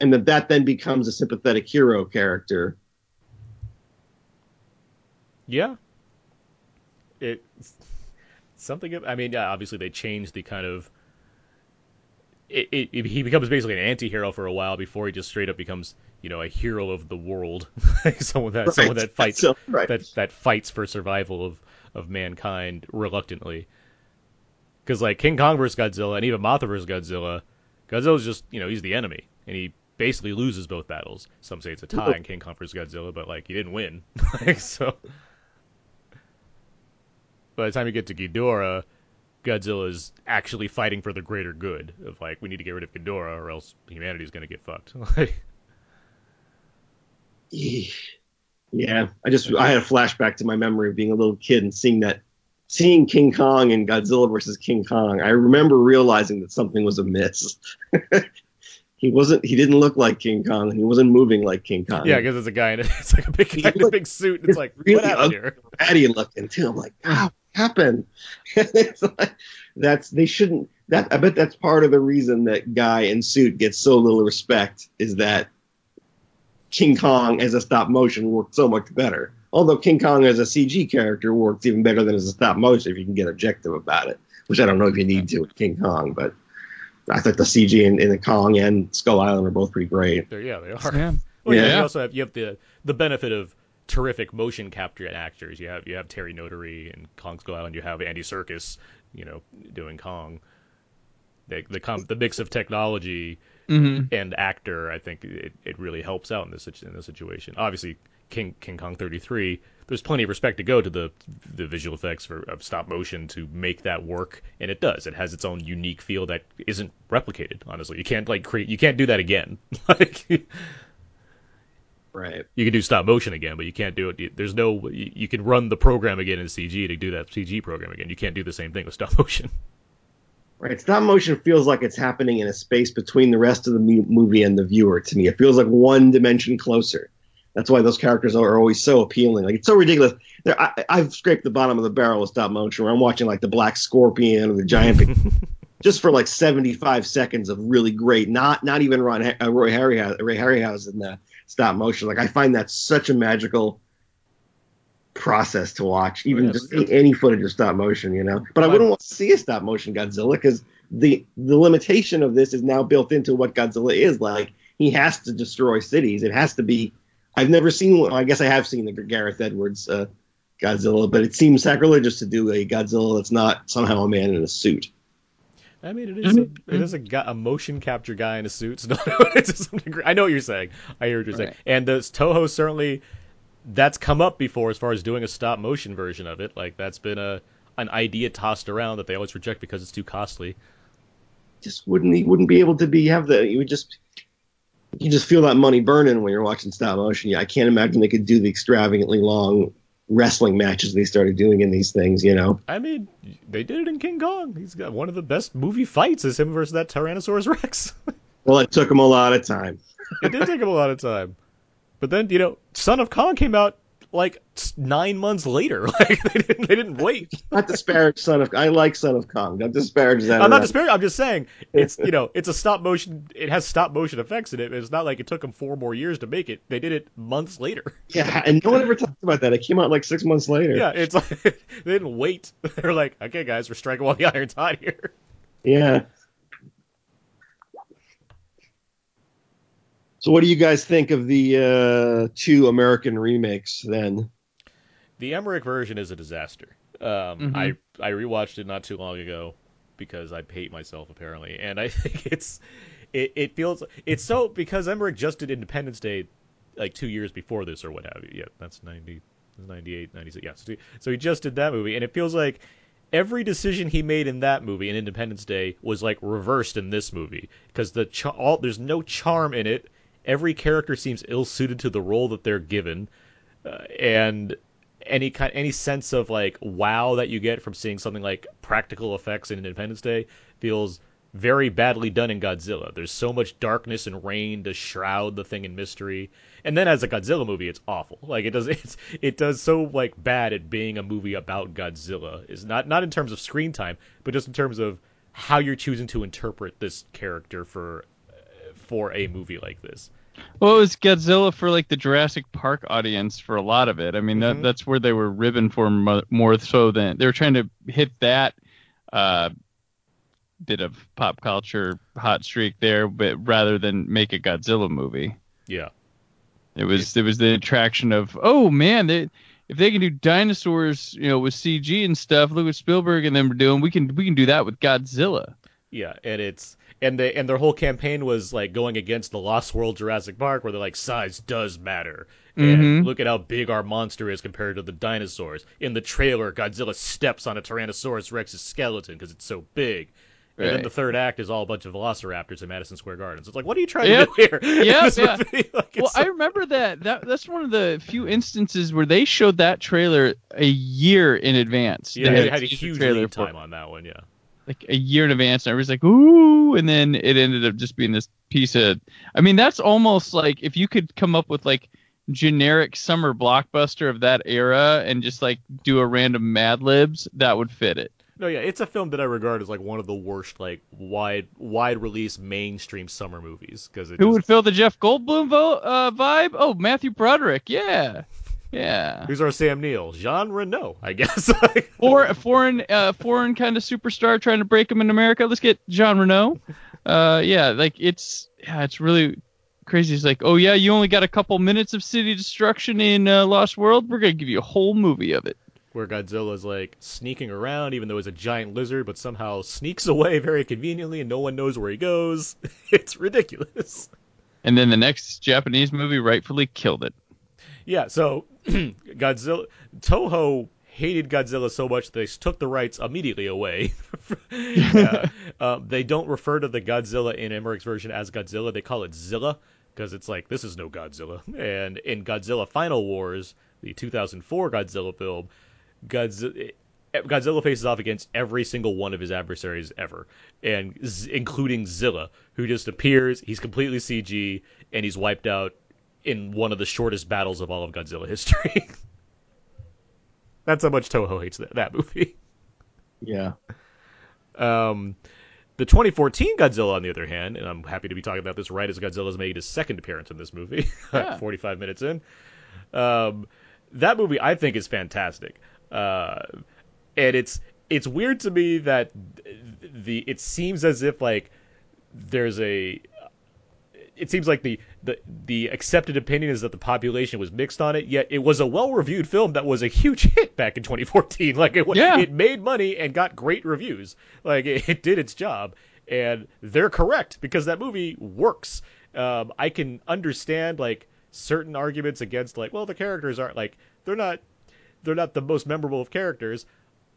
and that that then becomes a sympathetic hero character. Yeah, it something. I mean, yeah, obviously they changed the kind of. It, it, it- he becomes basically an anti-hero for a while before he just straight up becomes, you know, a hero of the world, someone that someone that fights So- right. that that fights for survival of of mankind reluctantly. Because like King Kong versus Godzilla and even Mothra versus Godzilla, Godzilla's just you know he's the enemy and he basically loses both battles. Some say it's a tie in King Kong versus Godzilla, but like he didn't win. like so. By the time you get to Ghidorah, Godzilla's actually fighting for the greater good of like we need to get rid of Ghidorah or else humanity's gonna get fucked. Like, Yeah, I just I had a flashback to my memory of being a little kid and seeing that, seeing King Kong and Godzilla versus King Kong. I remember realizing that something was amiss. he wasn't. He didn't look like King Kong, and he wasn't moving like King Kong. yeah, because it's a guy in a, it's like a big guy in a big suit. And it's like really what ugly. here? ratty looking too. I'm like, ah, what happened? It's like- that's they shouldn't. That I bet that's part of the reason that guy in suit gets so little respect is that King Kong as a stop motion worked so much better. Although King Kong as a CG character works even better than as a stop motion if you can get objective about it, which I don't know if you need to with King Kong, but I think the CG in, in the Kong and Skull Island are both pretty great. They're, yeah, they are. Yeah. Well, yeah. Yeah. You also have you have the the benefit of terrific motion capture actors. You have you have Terry Notary and Kong Skull Island. You have Andy Serkis, you know, doing Kong. The the com- the mix of technology hmm and actor, I think it, it really helps out in this in this situation. Obviously, King King Kong 33, there's plenty of respect to go to the the visual effects for of stop motion to make that work, and it does. It has its own unique feel that isn't replicated. Honestly, you can't like create you can't do that again. like Right. you can do stop motion again, but you can't do it. There's no you, you can run the program again in CG to do that CG program again. You can't do the same thing with stop motion. Right. Stop motion feels like it's happening in a space between the rest of the movie and the viewer to me. It feels like one dimension closer. That's why those characters are always so appealing. Like it's so ridiculous. There, I, I've scraped the bottom of the barrel of stop motion where I'm watching like the Black Scorpion or the Giant, just for like 75 seconds of really great. Not not even Ron, uh, Roy Harryhausen, Ray Harryhausen in the stop motion. Like I find that such a magical process to watch, even yeah, just any footage of stop motion, you know. But I wouldn't want to see a stop motion Godzilla because the the limitation of this is now built into what Godzilla is. Like he has to destroy cities. It has to be. I've never seen one. I guess I have seen the Gareth Edwards uh, Godzilla, but it seems sacrilegious to do a Godzilla that's not somehow a man in a suit. I mean, it is a, it is a, a motion capture guy in a suit. So it's to some degree. I know what you're saying. I hear what you're saying. Right. And the Toho certainly that's come up before as far as doing a stop motion version of it. Like that's been a an idea tossed around that they always reject because it's too costly. Just wouldn't he wouldn't be able to be have the. You would just. You just feel that money burning when you're watching stop motion. Yeah, I can't imagine they could do the extravagantly long wrestling matches they started doing in these things. You know, I mean, they did it in King Kong. He's got one of the best movie fights is him versus that Tyrannosaurus Rex. well, it took him a lot of time. it did take him a lot of time. But then, you know, Son of Kong came out like nine months later. Like they didn't, they didn't wait. Not disparage Son of I like Son of Kong. Don't disparage that. I'm not disparaging. I'm just saying it's you know it's a stop motion. It has stop motion effects in it. It's not like it took them four more years to make it. They did it months later. Yeah, and no one ever talks about that. It came out like six months later. Yeah, it's like they didn't wait. They're like, okay, guys, we're striking while the iron's hot here. Yeah. So, what do you guys think of the uh, two American remakes then? The Emmerich version is a disaster. Um, Mhm. I I rewatched it not too long ago because I hate myself apparently, and I think it's it, it feels it's so because Emmerich just did Independence Day like two years before this or what have you. Yeah, that's 90, 98, 96. Yeah, so, so he just did that movie, and it feels like every decision he made in that movie in Independence Day was like reversed in this movie because the char- all there's no charm in it. Every character seems ill suited to the role that they're given, uh, and any kind any sense of like wow that you get from seeing something like practical effects in Independence Day feels very badly done in Godzilla. There's so much darkness and rain to shroud the thing in mystery. And then as a Godzilla movie, it's awful. Like it does it's, it does so like bad at being a movie about Godzilla. Is not not in terms of screen time, but just in terms of how you're choosing to interpret this character for for a movie like this. Well, it was Godzilla for like the Jurassic Park audience for a lot of it. I mean, Mhm. that that's where they were ribbing for mo- more so than they were trying to hit that uh, bit of pop culture hot streak there, but rather than make a Godzilla movie, Yeah. it was it was the attraction of oh man, they, if they can do dinosaurs, you know, with CG and stuff, look what Spielberg and them are doing. We can we can do that with Godzilla. Yeah, and it's and they and their whole campaign was like going against the Lost World Jurassic Park, where they're like size does matter, and Mhm. look at how big our monster is compared to the dinosaurs. In the trailer, Godzilla steps on a Tyrannosaurus Rex's skeleton because it's so big. And then the third act is all a bunch of velociraptors in Madison Square Gardens. It's like, what are you trying Yep. to do here? Yep, this yeah. Like, Well, so- I remember that. That that's one of the few instances where they showed that trailer a year in advance. yeah, They it had a huge trailer lead for time on that one. Yeah. Like a year in advance, and everybody's like, "Ooh!" And then it ended up just being this piece of. I mean, that's almost like if you could come up with like generic summer blockbuster of that era and just like do a random Mad Libs, that would fit it. No, yeah, it's a film that I regard as like one of the worst, like wide, wide release mainstream summer movies because it Who just- would fill the Jeff Goldblum vo- uh, vibe? Oh, Matthew Broderick. Yeah, yeah. Who's our Sam Neill? Jean Reno, I guess. or a foreign uh, foreign kind of superstar trying to break him in America. Let's get Jean Reno. Uh, yeah, like it's yeah, it's really crazy. It's like, oh yeah, you only got a couple minutes of city destruction in uh, Lost World. We're gonna give you a whole movie of it. Where Godzilla's like sneaking around, even though he's a giant lizard, but somehow sneaks away very conveniently, and no one knows where he goes. It's ridiculous. And then the next Japanese movie rightfully killed it. Yeah, so Godzilla, Toho hated Godzilla so much they took the rights immediately away. Yeah. Um, they don't refer to the Godzilla in Emmerich's version as Godzilla; they call it Zilla because it's like this is no Godzilla. And in Godzilla Final Wars, the 2004 Godzilla film, Godzilla. Godzilla faces off against every single one of his adversaries ever, and Z- including Zilla, who just appears. He's completely CG, and he's wiped out in one of the shortest battles of all of Godzilla history. That's how much Toho hates that, that movie. Yeah. Um, the 2014 Godzilla, on the other hand, and I'm happy to be talking about this right as Godzilla's made his second appearance in this movie, Yeah. 45 minutes in. Um, that movie I think is fantastic, uh, and it's it's weird to me that the it seems as if like there's a it seems like the, the the accepted opinion is that the population was mixed on it. Yet it was a well reviewed film that was a huge hit back in 2014. Like it Yeah. it made money and got great reviews. Like it, it did its job, and they're correct because that movie works. Um, I can understand like certain arguments against like well the characters aren't like they're not they're not the most memorable of characters.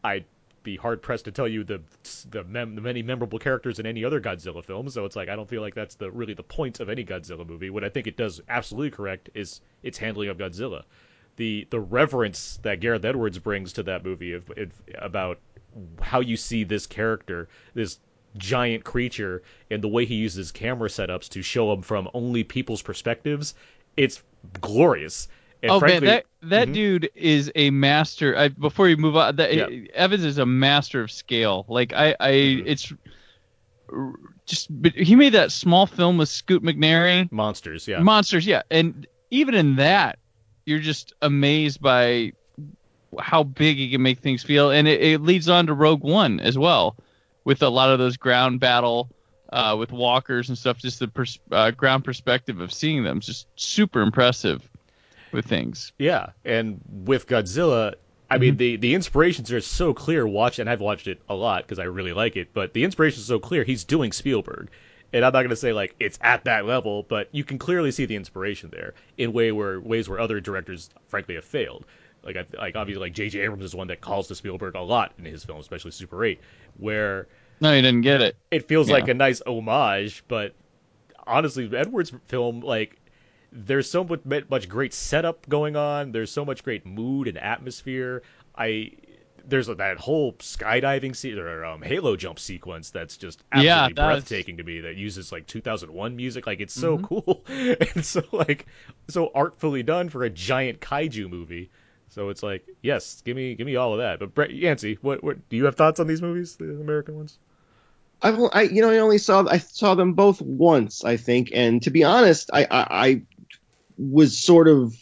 I be hard pressed to tell you the the, mem- the many memorable characters in any other Godzilla film. So it's like I don't feel like that's the really the point of any Godzilla movie. What I think it does absolutely correct is its handling of Godzilla, the the reverence that Gareth Edwards brings to that movie of, of about how you see this character, this giant creature, and the way he uses camera setups to show him from only people's perspectives. It's glorious. And oh frankly, man, that that Mhm. dude is a master. I, before you move on, that, Yeah. Evans is a master of scale. Like I, I Mhm. it's just but he made that small film with Scoot McNairy, monsters, yeah. Monsters, yeah, and even in that, you're just amazed by how big he can make things feel, and it, it leads on to Rogue One as well, with a lot of those ground battle. Uh, with walkers and stuff, just the pers- uh, ground perspective of seeing them, just super impressive with things. Yeah, and with Godzilla, I mean mm-hmm. the the inspirations are so clear. Watch, and I've watched it a lot because I really like it. But the inspiration is so clear. He's doing Spielberg, and I'm not gonna say like it's at that level, but you can clearly see the inspiration there in way where ways where other directors, frankly, have failed. Like I, like obviously like J.J. Abrams is one that calls to Spielberg a lot in his films, especially Super 8, where No, he didn't get it. it feels like a nice homage, but honestly, Edwards' film, like, there's so much, much great setup going on. There's so much great mood and atmosphere. I there's that whole skydiving se- or um, Halo jump sequence that's just absolutely Yeah, that's- breathtaking to me. That uses like 2001 music. Like it's so Mhm. cool and so like so artfully done for a giant kaiju movie. So it's like, yes, give me give me all of that. But Brett Yancey, what what do you have thoughts on these movies, the American ones? I've, I, you know, I only saw I saw them both once, I think, and to be honest, I, I, I was sort of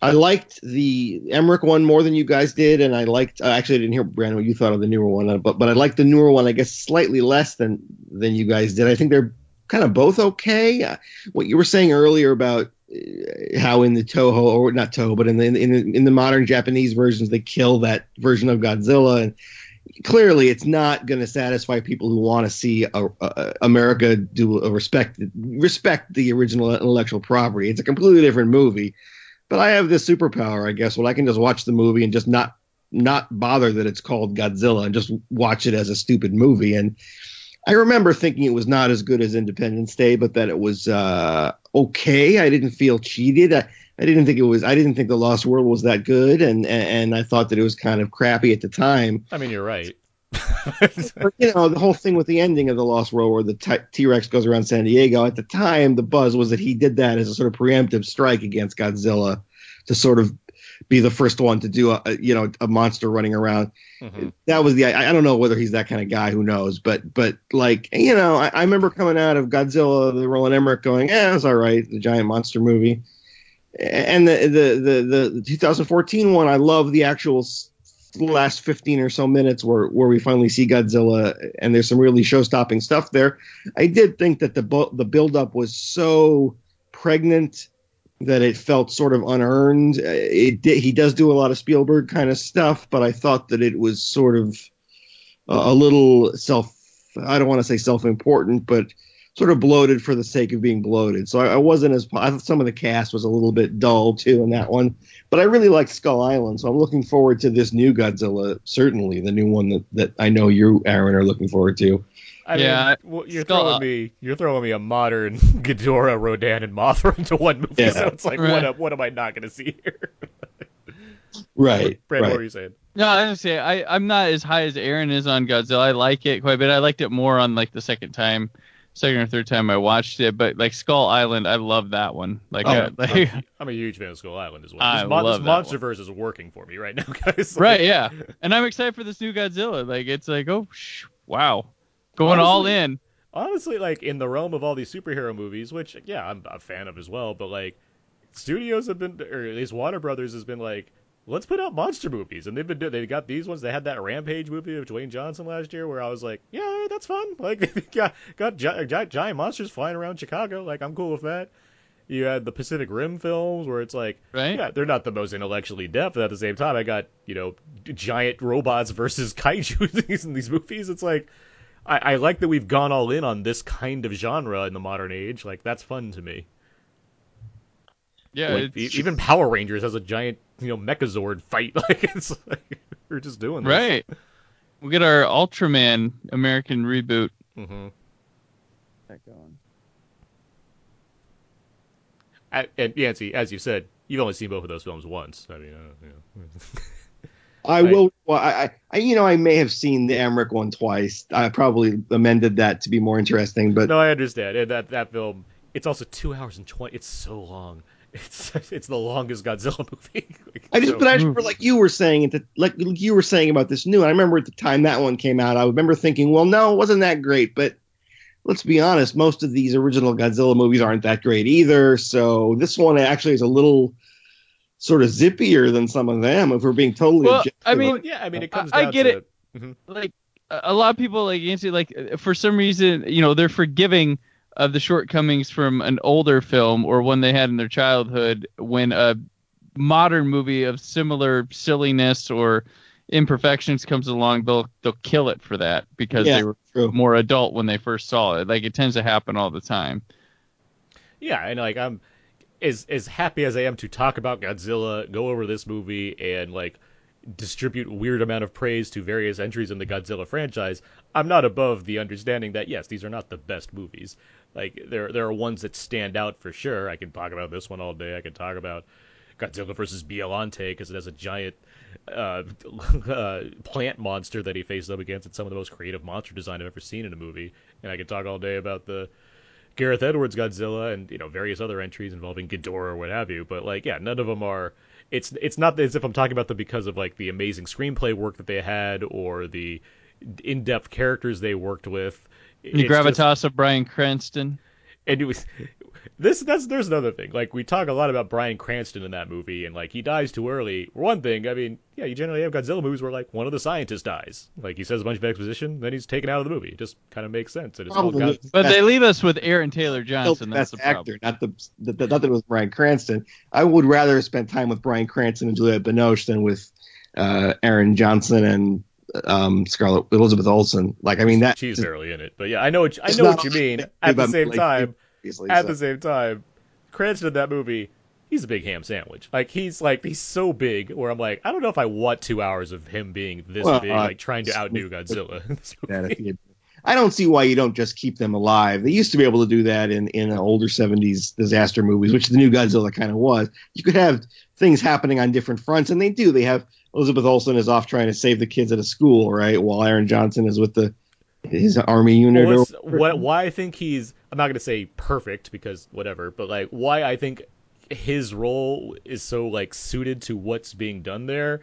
I liked the Emmerich one more than you guys did, and I liked. Actually, I didn't hear Brandon what you thought of the newer one, but but I liked the newer one, I guess, slightly less than than you guys did. I think they're kind of both okay. Uh, what you were saying earlier about uh, how in the Toho or not Toho, but in the in the, in the modern Japanese versions they kill that version of Godzilla and clearly it's not going to satisfy people who want to see a, a, America do a respect respect the original intellectual property. It's a completely different movie. But I have this superpower, I guess. Well, I can just watch the movie and just not not bother that it's called Godzilla and just watch it as a stupid movie. And I remember thinking it was not as good as Independence Day, but that it was uh, okay. I didn't feel cheated. I, I didn't think it was. I didn't think the Lost World was that good, and and I thought that it was kind of crappy at the time. I mean, you're right. You know, the whole thing with the ending of the Lost World, where the T Rex goes around San Diego. At the time, the buzz was that he did that as a sort of preemptive strike against Godzilla, to sort of be the first one to do a, a you know a monster running around. Mhm. That was the. I, I don't know whether he's that kind of guy. Who knows? But but like you know, I, I remember coming out of Godzilla, the Roland Emmerich, going, "Yeah, it's all right." The giant monster movie, and the the the, the 2014 one, I love the actual last 15 or so minutes where where we finally see Godzilla, and there's some really show-stopping stuff there. I did think that the the build-up was so pregnant that it felt sort of unearned. Uh, It did, he does do a lot of Spielberg kind of stuff, but I thought that it was sort of a, a little self. I don't want to say self-important, but sort of bloated for the sake of being bloated. So I, I wasn't as. I thought some of the cast was a little bit dull too in that one, but I really liked Skull Island. So I'm looking forward to this new Godzilla. Certainly, the new one that, that I know you, Aaron, are looking forward to. I Yeah, mean, well, you're Skull- throwing me, you're throwing me a modern Ghidorah, Rodan, and Mothra into one movie. Yeah. So it's like, Right. what, am- what am I not going to see here? Right. Brad, right. what were you saying? No, I was gonna say I I'm not as high as Aaron is on Godzilla. I like it quite a bit. I liked it more on like the second time, second or third time I watched it. But like Skull Island, I love that one. Like, Oh, uh, like I'm, I'm a huge fan of Skull Island as well. I this, love this that MonsterVerse is working for me right now, guys. Like, right, yeah. And I'm excited for this new Godzilla. Like, it's like, oh, sh- wow, going all in. honestly, like in the realm of all these superhero movies, which yeah, I'm a fan of as well, but like studios have been, or at least Warner Brothers has been like, let's put out monster movies, and they've been doing. They got these ones. They had that Rampage movie with Dwayne Johnson last year, where I was like, yeah, that's fun. Like, got got gi- gi- giant monsters flying around Chicago. Like, I'm cool with that. You had the Pacific Rim films, where it's like, Right? yeah, they're not the most intellectually depth, but at the same time, I got you know giant robots versus kaiju in these movies. It's like. I, I like that we've gone all in on this kind of genre in the modern age. Like that's fun to me. Yeah, Like, it's even Power Rangers has a giant, you know, Megazord fight. Like it's like we're just doing this. right. We get our Ultraman American reboot. hmm That going. And Yancey, as you said, you've only seen both of those films once. I mean, uh, you know. I will. Well, I, I, you know, I may have seen the Emmerich one twice. I probably amended that to be more interesting, but no, I understand. And that that film, it's also two hours and twenty. It's so long. It's it's the longest Godzilla movie. Like, I just, so- but I just remember, like you were saying it, like you were saying about this new. I remember at the time that one came out, I remember thinking, well, no, it wasn't that great. But let's be honest, most of these original Godzilla movies aren't that great either. So this one actually is a little sort of zippier than some of them. If we're being totally Well, objective. I mean, yeah, I mean, it comes I- I get to it. like a a lot of people like Yancey like uh, for some reason you know they're forgiving of the shortcomings from an older film or one they had in their childhood when a modern movie of similar silliness or imperfections comes along they'll they'll kill it for that because Yeah, they were true. more adult when they first saw it like it tends to happen all the time Yeah, and like I'm as as happy as I am to talk about Godzilla, go over this movie and like distribute weird amount of praise to various entries in the Godzilla franchise. I'm not above the understanding that yes, these are not the best movies. Like there there are ones that stand out for sure. I can talk about this one all day. I can talk about Godzilla versus Biollante because it has a giant uh, uh, plant monster that he faces up against. It's some of the most creative monster design I've ever seen in a movie. And I could talk all day about the Gareth Edwards Godzilla and you know various other entries involving Ghidorah or what have you. But like, yeah, none of them are. It's it's not as if I'm talking about them because of like the amazing screenplay work that they had or the in-depth characters they worked with. The gravitas just- of Bryan Cranston? And it was this that's there's another thing. Like we talk a lot about Bryan Cranston in that movie and like he dies too early. One thing I mean yeah you generally have Godzilla movies where like one of the scientists dies. Like he says a bunch of exposition then he's taken out of the movie. It just kind of makes sense and it's called Probably. God- but they leave us with Aaron Taylor Johnson the that's best the problem. actor, not the, the, the not that it was Bryan Cranston. I would rather spend time with Bryan Cranston and Juliette Binoche than with uh, Aaron Johnson and um, Scarlett Elizabeth Olsen. Like, I mean, that she's barely in it but yeah I know what, I know what you mean at the same time at so. the same time, Cranston in that movie, he's a big ham sandwich. Like he's like he's so big where I'm like, I don't know if I want two hours of him being this Well, big, uh, like trying to outdo Godzilla. in this that movie. if he had- I don't see why you don't just keep them alive. They used to be able to do that in in older '70s disaster movies, which the new Godzilla kind of was. You could have things happening on different fronts, and they do. They have Elizabeth Olsen is off trying to save the kids at a school, right? While Aaron Johnson is with the his army unit. Well, or what why I think he's I'm not gonna say perfect because whatever, but like why I think his role is so like suited to what's being done there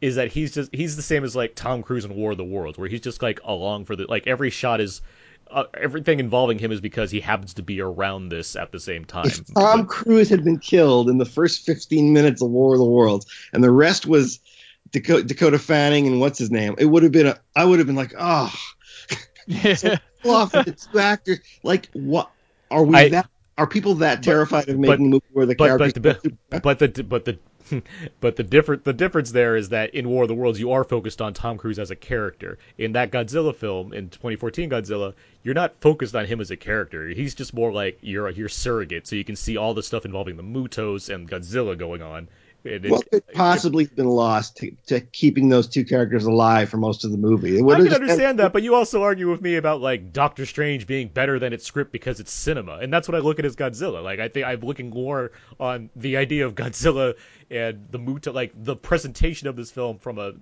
is that he's just he's the same as like Tom Cruise in War of the Worlds, where he's just like along for the like every shot is uh, everything involving him is because he happens to be around this at the same time. if Tom Cruise had been killed in the first 15 minutes of War of the Worlds, and the rest was Dakota, Dakota Fanning and what's his name, it would have been a. I would have been like, oh, yeah with the two actors. Like, what are we I- that? Are people that But- terrified of making a movie where the but- characters? but- but the but the but the different the difference there is that in War of the Worlds you are focused on Tom Cruise as a character. In that Godzilla film in 2014 Godzilla, you're not focused on him as a character. He's just more like you're your surrogate, so you can see all the stuff involving the Mutos and Godzilla going on. And it- what could possibly have been lost to, to keeping those two characters alive for most of the movie? I can just- understand that, but you also argue with me about like Doctor Strange being better than its script because it's cinema, and that's what I look at as Godzilla. Like I think I'm looking more on the idea of Godzilla and the Muta, like the presentation of this film from a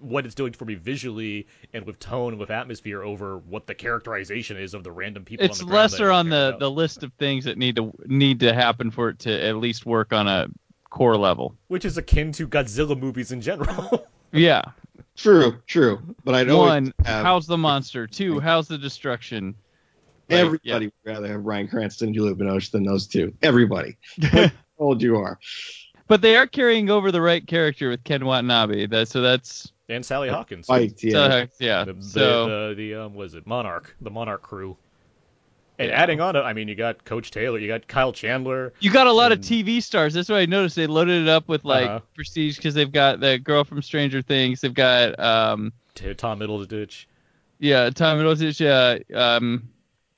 what it's doing for me visually and with tone and with atmosphere over what the characterization is of the random people. it's on the ground that lesser on the about. the list of things that need to need to happen for it to at least work on a core level. which is akin to Godzilla movies in general. Yeah. True, true. But I'd always One, have how's the monster? Two, how's the destruction? Like, everybody would rather have Bryan Cranston and Juliette Binoche than those two. Everybody. How old you are? But they are carrying over the right character with Ken Watanabe. That so that's and Sally Hawkins. Fight, yeah. so, yeah. The, the, so the, the um, was it Monarch, the Monarch crew. And adding on I mean, you got Coach Taylor, you got Kyle Chandler. you got a lot of TV stars. That's what I noticed. They loaded it up with like Uh-huh. prestige because they've got the girl from Stranger Things. They've got um Tom Middleditch. yeah Tom Middleditch. Yeah um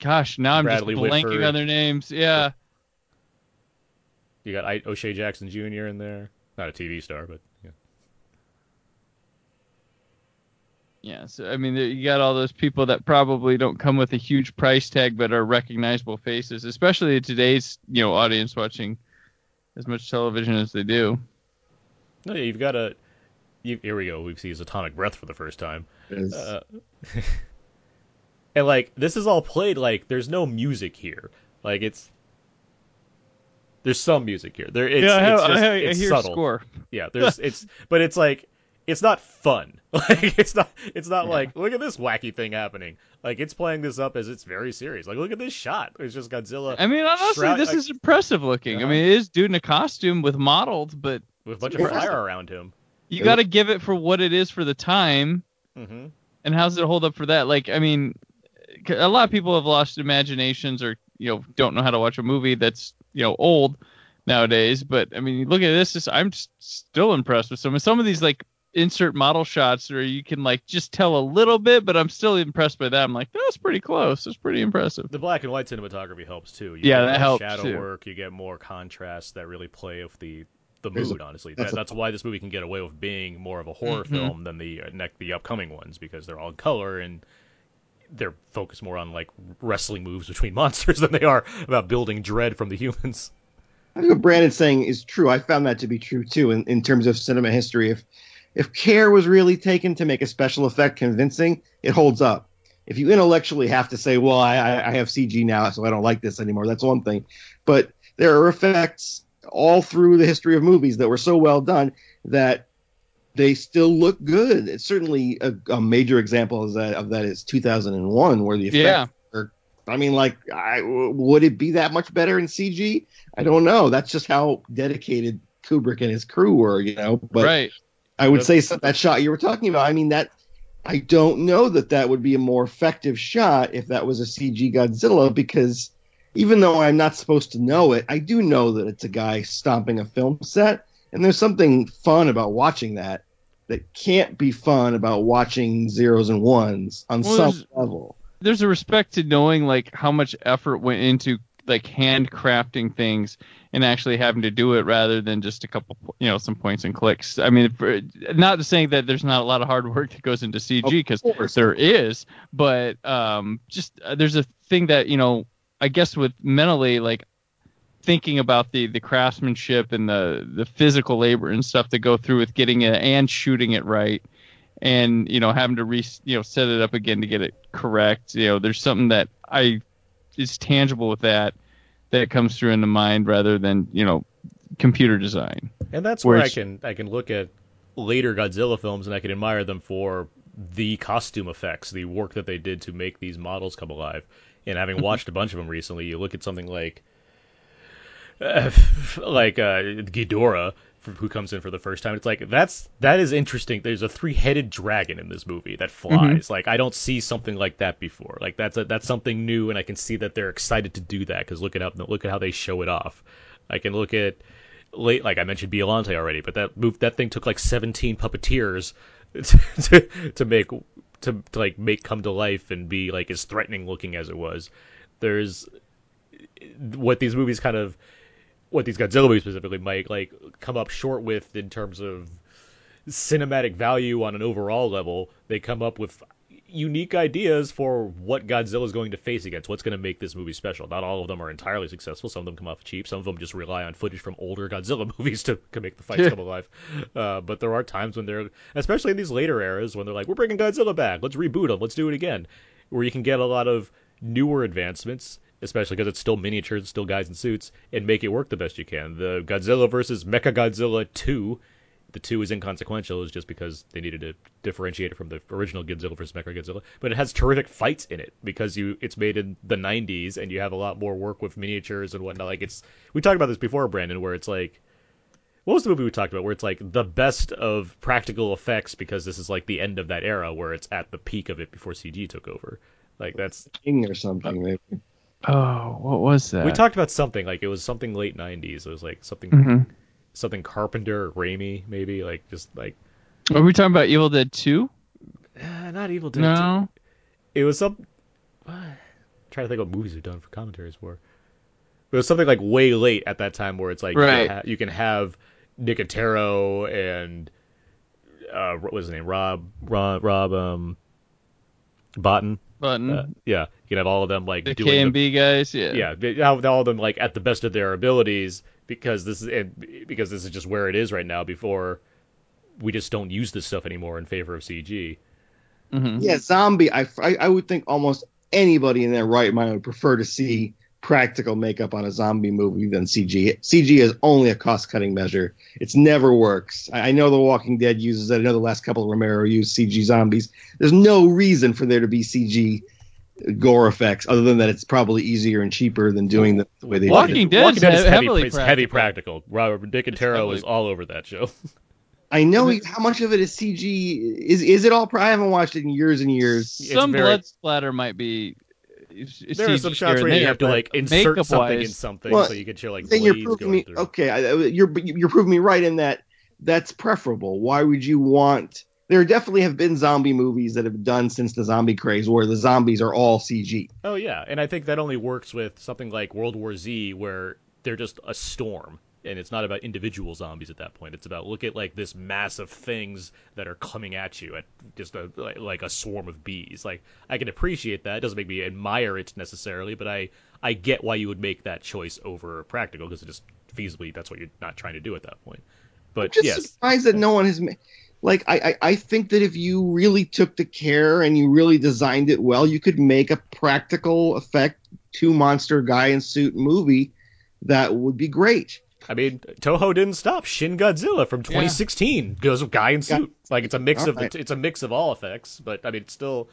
gosh now I'm Bradley just blanking Whitford. on their names. Yeah. You got I- O'Shea Jackson Jr. in there, not a TV star, but yeah. So I mean, you got all those people that probably don't come with a huge price tag, but are recognizable faces, especially today's you know audience watching as much television as they do. No, yeah, you've got a. You, here we go. We see his atomic breath for the first time. Uh, and like this is all played like there's no music here. Like it's there's some music here. There it's, yeah, I, it's just, I, I it's hear subtle. score. Yeah, there's it's but it's like it's not fun. Like it's not it's not Yeah. like look at this wacky thing happening. Like it's playing this up as it's very serious. Like look at this shot. It's just Godzilla I mean, honestly, Shroud- this like- is impressive looking. Uh-huh. I mean, it is dude in a costume with modeled, but with a bunch of fire around him. you got to give it for what it is for the time. hmm And how's it hold up for that? Like, I mean, a lot of people have lost imaginations or you know don't know how to watch a movie that's you know old nowadays. But I mean, look at this. I'm still impressed with some some of these like insert model shots where you can like just tell a little bit, but I'm still impressed by that. I'm like, that's pretty close. That's pretty impressive. The black and white cinematography helps too. You Yeah, get that more helps, Shadow too. work. You get more contrast that really play with the the mood. a- honestly, that's that, a- that's why this movie can get away with being more of a horror Mhm. film than the uh, neck the upcoming ones because they're all in color and they're focused more on like wrestling moves between monsters than they are about building dread from the humans. I think what Brandon's saying is true. I found that to be true too in, in terms of cinema history. If if care was really taken to make a special effect convincing, it holds up. If you intellectually have to say, "Well, I, I have CG now, so I don't like this anymore," that's one thing. But there are effects all through the history of movies that were so well done that they still look good. It's certainly a, a major example of that, of that is 2001, where the effects Yeah. are. I mean, like, I, would it be that much better in CG? I don't know. That's just how dedicated Kubrick and his crew were, you know. But right. I would say that shot you were talking about. I mean, that I don't know that that would be a more effective shot if that was a CG Godzilla because even though I'm not supposed to know it, I do know that it's a guy stomping a film set, and there's something fun about watching that that can't be fun about watching zeros and ones on Well, some there's- level. there's a respect to knowing like how much effort went into like handcrafting things and actually having to do it rather than just a couple you know some points and clicks. I mean for, not to saying that there's not a lot of hard work that goes into cg because there is but um just uh, there's a thing that you know i guess with mentally like thinking about the the craftsmanship and the the physical labor and stuff to go through with getting it and shooting it right and you know having to re you know set it up again to get it correct you know there's something that i is tangible with that that comes through in the mind rather than you know computer design And that's where I can I can look at later Godzilla films and I can admire them for the costume effects, the work that they did to make these models come alive. And having watched a bunch of them recently, you look at something like uh, like uh, Ghidorah, who comes in for the first time. It's like that's that is interesting. There's a three-headed dragon in this movie that mm-hmm. flies. Like I don't see something like that before. Like that's a, that's something new, and I can see that they're excited to do that because look at how look at how they show it off. I can look at late like I mentioned Biolante already, but that move that thing took like 17 puppeteers to, to, to make to, to like make come to life and be like as threatening looking as it was. There's what these movies kind of what these Godzilla movies specifically might like come up short with in terms of cinematic value on an overall level. They come up with unique ideas for what Godzilla is going to face against. What's going to make this movie special? Not all of them are entirely successful. Some of them come off cheap. Some of them just rely on footage from older Godzilla movies to, to make the fights come alive. Uh, but there are times when they're, especially in these later eras, when they're like, "We're bringing Godzilla back. Let's reboot him. Let's do it again," where you can get a lot of newer advancements. Especially because it's still miniatures, still guys in suits, and make it work the best you can. The Godzilla versus Mecha Godzilla 2 the two is inconsequential is just because they needed to differentiate it from the original Godzilla vs. Mechagodzilla. But it has terrific fights in it because you it's made in the 90s and you have a lot more work with miniatures and whatnot. Like it's we talked about this before, Brandon, where it's like what was the movie we talked about where it's like the best of practical effects because this is like the end of that era where it's at the peak of it before CG took over. Like that's King or something. Uh, maybe. Oh what was that we talked about something like it was something late 90s. It was like something Mhm. something Carpenter or Raimi maybe like just like are we talking about evil dead 2 uh, not Evil Dead. no it was some. What? trying to think what movies we've done for commentaries for. It was something like way late at that time where it's like Right. you, ha- you can have Nicotero and uh, what was his name? Rob Rob, Rob um Bottin. Bottin. Uh, yeah, you can have all of them like the doing K the- and B guys, yeah. yeah, have all of them like at the best of their abilities because this is and because this is just where it is right now. Before we just don't use this stuff anymore in favor of CG. hmm Yeah, zombie. I, I I would think almost anybody in their right mind would prefer to see practical makeup on a zombie movie than CG. CG is only a cost cutting measure. It's never works. I, I know The Walking Dead uses it. I know the last couple of Romero used CG zombies. There's no reason for there to be CG gore effects other than that it's probably easier and cheaper than doing the, the way they Walking did it. Dead Walking Dead is is heavy, heavily it's heavy practical. practical. Robert Nicotero is all over that show. I know he- how much of it is CG. Is is it all? I haven't watched it in years and years. Some very- blood splatter might be. Is- is there are some shots here where you have to like insert something in something Well, so you can show like then you're proving going me through. okay. I- You're you're proving me right in that that's preferable. Why would you want? There definitely have been zombie movies that have done since the zombie craze where the zombies are all CG. Oh yeah, and I think that only works with something like World War Z, where they're just a storm, and it's not about individual zombies at that point. It's about look at like this mass of things that are coming at you at just a like, like a swarm of bees. Like I can appreciate that. It doesn't make me admire it necessarily, but I I get why you would make that choice over practical because it just feasibly that's what you're not trying to do at that point. I'm But just yes, surprised that no one has made. Like I, I, I think that if you really took the care and you really designed it well, you could make a practical effect two monster guy in suit movie that would be great. I mean, Toho didn't stop. Shin Godzilla from 2016 goes with guy in suit. Like it's a mix of the, it's a mix of all effects, but I mean, it's still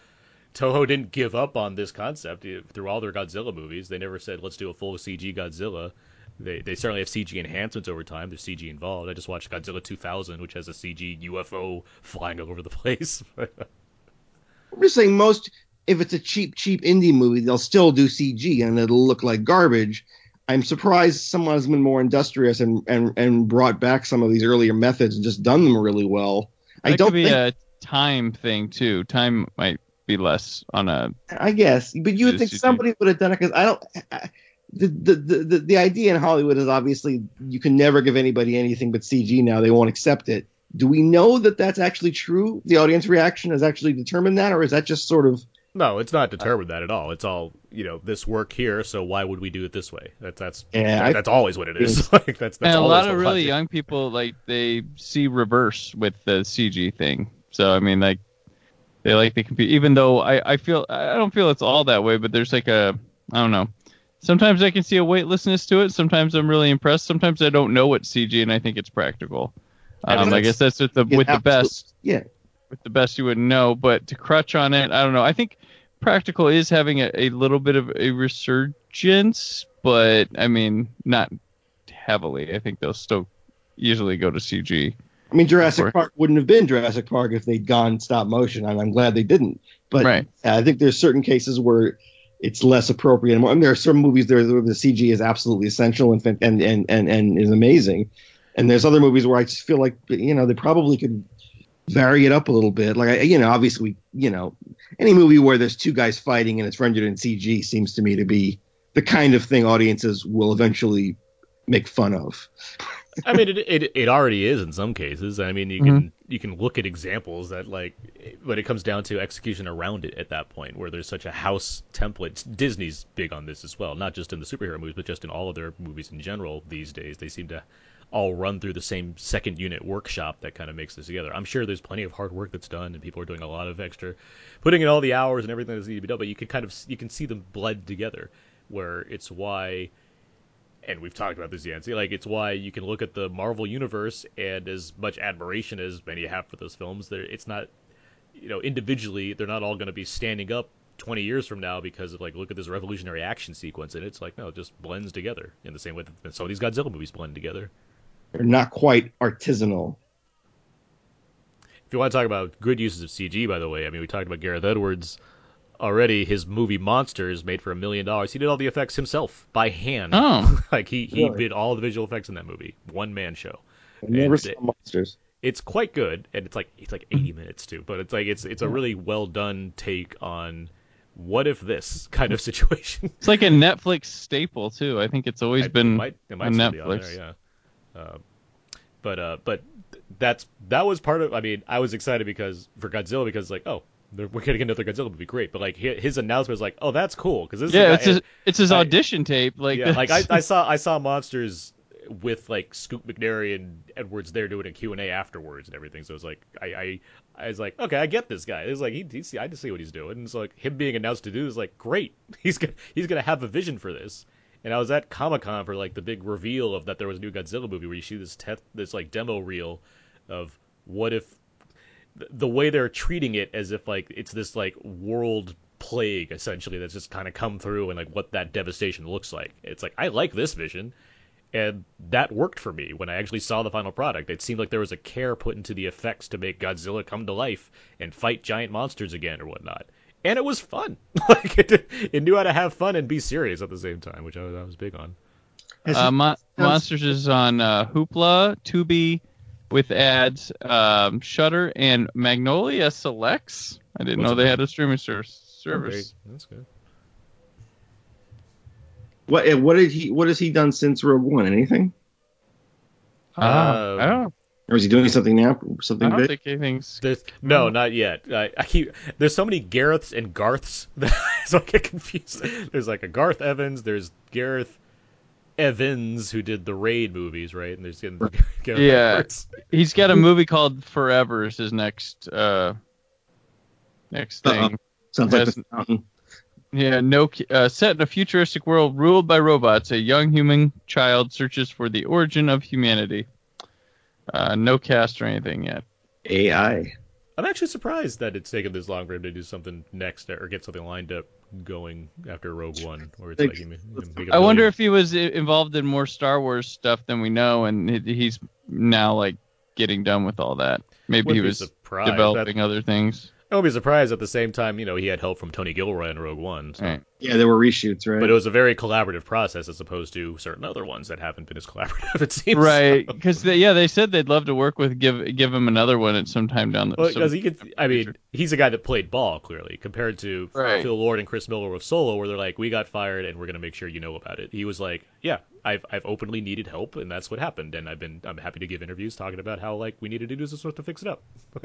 Toho didn't give up on this concept through all their Godzilla movies. They never said let's do a full CG Godzilla. They they certainly have CG enhancements over time. There's CG involved. I just watched Godzilla 2000, which has a CG UFO flying all over the place. I'm just saying most if it's a cheap, cheap indie movie, they'll still do CG and it'll look like garbage. I'm surprised someone has been more industrious and, and, and brought back some of these earlier methods and just done them really well. I don't could be think, a time thing too. Time might be less on a. I guess, but you would think somebody would have done it because I don't. I, the, the, the, the idea in Hollywood is obviously you can never give anybody anything but CG now. They won't accept it. Do we know that that's actually true? The audience reaction has actually determined that, or is that just sort of no, it's not determined that at all. It's all you know. This work here, so why would we do it this way? That's that's Yeah, I- that's always what it is. like that's that's and a lot of really logic. young people like they see reverse with the CG thing. So I mean, like they like the compete. Even though I I feel I don't feel it's all that way, but there's like a I don't know. Sometimes I can see a weightlessness to it. Sometimes I'm really impressed. Sometimes I don't know what CG and I think it's practical. I mean, Um, I guess that's with the Yeah, with the best yeah? with the best you would know, but to crutch on it, I don't know. I think practical is having a, a little bit of a resurgence, but I mean, not heavily. I think they'll still usually go to CG. I mean, Jurassic Sure. Park wouldn't have been Jurassic Park if they'd gone stop motion, and I'm glad they didn't. But Right. I think there's certain cases where it's less appropriate. And I mean, there are some movies there where the CG is absolutely essential and and and and, and is amazing. And there's other movies where I just feel like you know they probably could vary it up a little bit. Like I, you know, obviously, you know, any movie where there's two guys fighting and it's rendered in CG seems to me to be the kind of thing audiences will eventually make fun of. I mean, it, it it already is in some cases. I mean, you can mm-hmm. you can look at examples that like, but it comes down to execution around it at that point, where there's such a house template. Disney's big on this as well, not just in the superhero movies, but just in all of their movies in general these days. They seem to all run through the same second unit workshop that kind of makes this together. I'm sure there's plenty of hard work that's done, and people are doing a lot of extra, putting in all the hours and everything that's needed to be done. But you can kind of you can see them bled together, where it's why and we've talked about this, Yancey. Like, it's why you can look at the Marvel universe and as much admiration as many have for those films. There, it's not, you know, individually they're not all going to be standing up 20 years from now because of like, look at this revolutionary action sequence, and it's like, no, it just blends together in the same way that some of these Godzilla movies blend together. They're not quite artisanal. If you want to talk about good uses of CG, by the way, I mean, we talked about Gareth Edwards already. His movie Monsters made for a million dollars. He did all the effects himself by hand. Oh. like he he Really? did all the visual effects in that movie, one man show. I never And saw it- monsters. it's quite good and it's like it's like 80 minutes too but it's like it's it's a really well done take on what if this kind of situation. It's like a Netflix staple too. I think it's always I- been it might, it might on still be on Netflix. there, yeah. Uh, but uh, but that's that was part of. I mean, I was excited because for Godzilla because like oh. We're getting another Godzilla movie, great. But like his announcement was like, "Oh, that's cool," because this yeah, is it's his, it's his I- audition tape. Like yeah, like I, I saw I saw monsters with like Scoot McNairy and Edwards there doing a Q and A afterwards and everything. So it was like I, I I was like, okay, I get this guy. It's like he, he's I just see what he's doing. And so like him being announced to do is like great. He's gonna he's gonna have a vision for this. And I was at Comic Con for like the big reveal of that there was a new Godzilla movie where you see this te- this like demo reel of what if th- the way they're treating it as if like it's this like world plague essentially that's just kind of come through and like what that devastation looks like. It's like I like this vision and that worked for me when I actually saw the final product. It seemed like there was a care put into the effects to make Godzilla come to life and fight giant monsters again or whatnot. And it was fun. like it, it knew how to have fun and be serious at the same time, which I was, I was big on. Uh, he- Mon- Monsters is on uh, Hoopla, Tubi, with ads, um, Shudder, and Magnolia Selects. I didn't What's know they called? had a streaming ser- service. Okay, that's good. what what did he what has he done since Rogue One? Anything? Ah, Um, I don't, Or is he doing something now? I Something don't big? think anything's. There's, no, not yet. I, I keep there's so many Gareths and Garths that so I get confused. There's like a Garth Evans. There's Gareth Evans who did the Raid movies, right? And there's Gareth Yeah. Edwards. He's got a movie called Forever. Is his next uh, next thing. Uh-oh. Sounds like Has- the fountain. Yeah, no. Uh, set in a futuristic world ruled by robots, a young human child searches for the origin of humanity. Uh, no cast or anything yet. AI. I'm actually surprised that it's taken this long for him to do something next or get something lined up going after Rogue One, where it's Like, like, he, he make wonder if he was involved in more Star Wars stuff than we know, and he's now like getting done with all that. Maybe Wouldn't he was surprised. developing other things. I won't be surprised at the same time. You know, he had help from Tony Gilroy in Rogue One, so. Right. Yeah, there were reshoots, right? but it was a very collaborative process as opposed to certain other ones that haven't been as collaborative. It seems Right, So. because yeah, they said they'd love to work with give give him another one at some time down the. Well, some- because he could, I mean, he's a guy that played ball clearly, compared to Right. Phil Lord and Chris Miller with Solo, where they're like, "We got fired, and we're gonna make sure you know about it." He was like, "Yeah, I've I've openly needed help, and that's what happened, and I've been I'm happy to give interviews talking about how like we needed to do this sort to fix it up."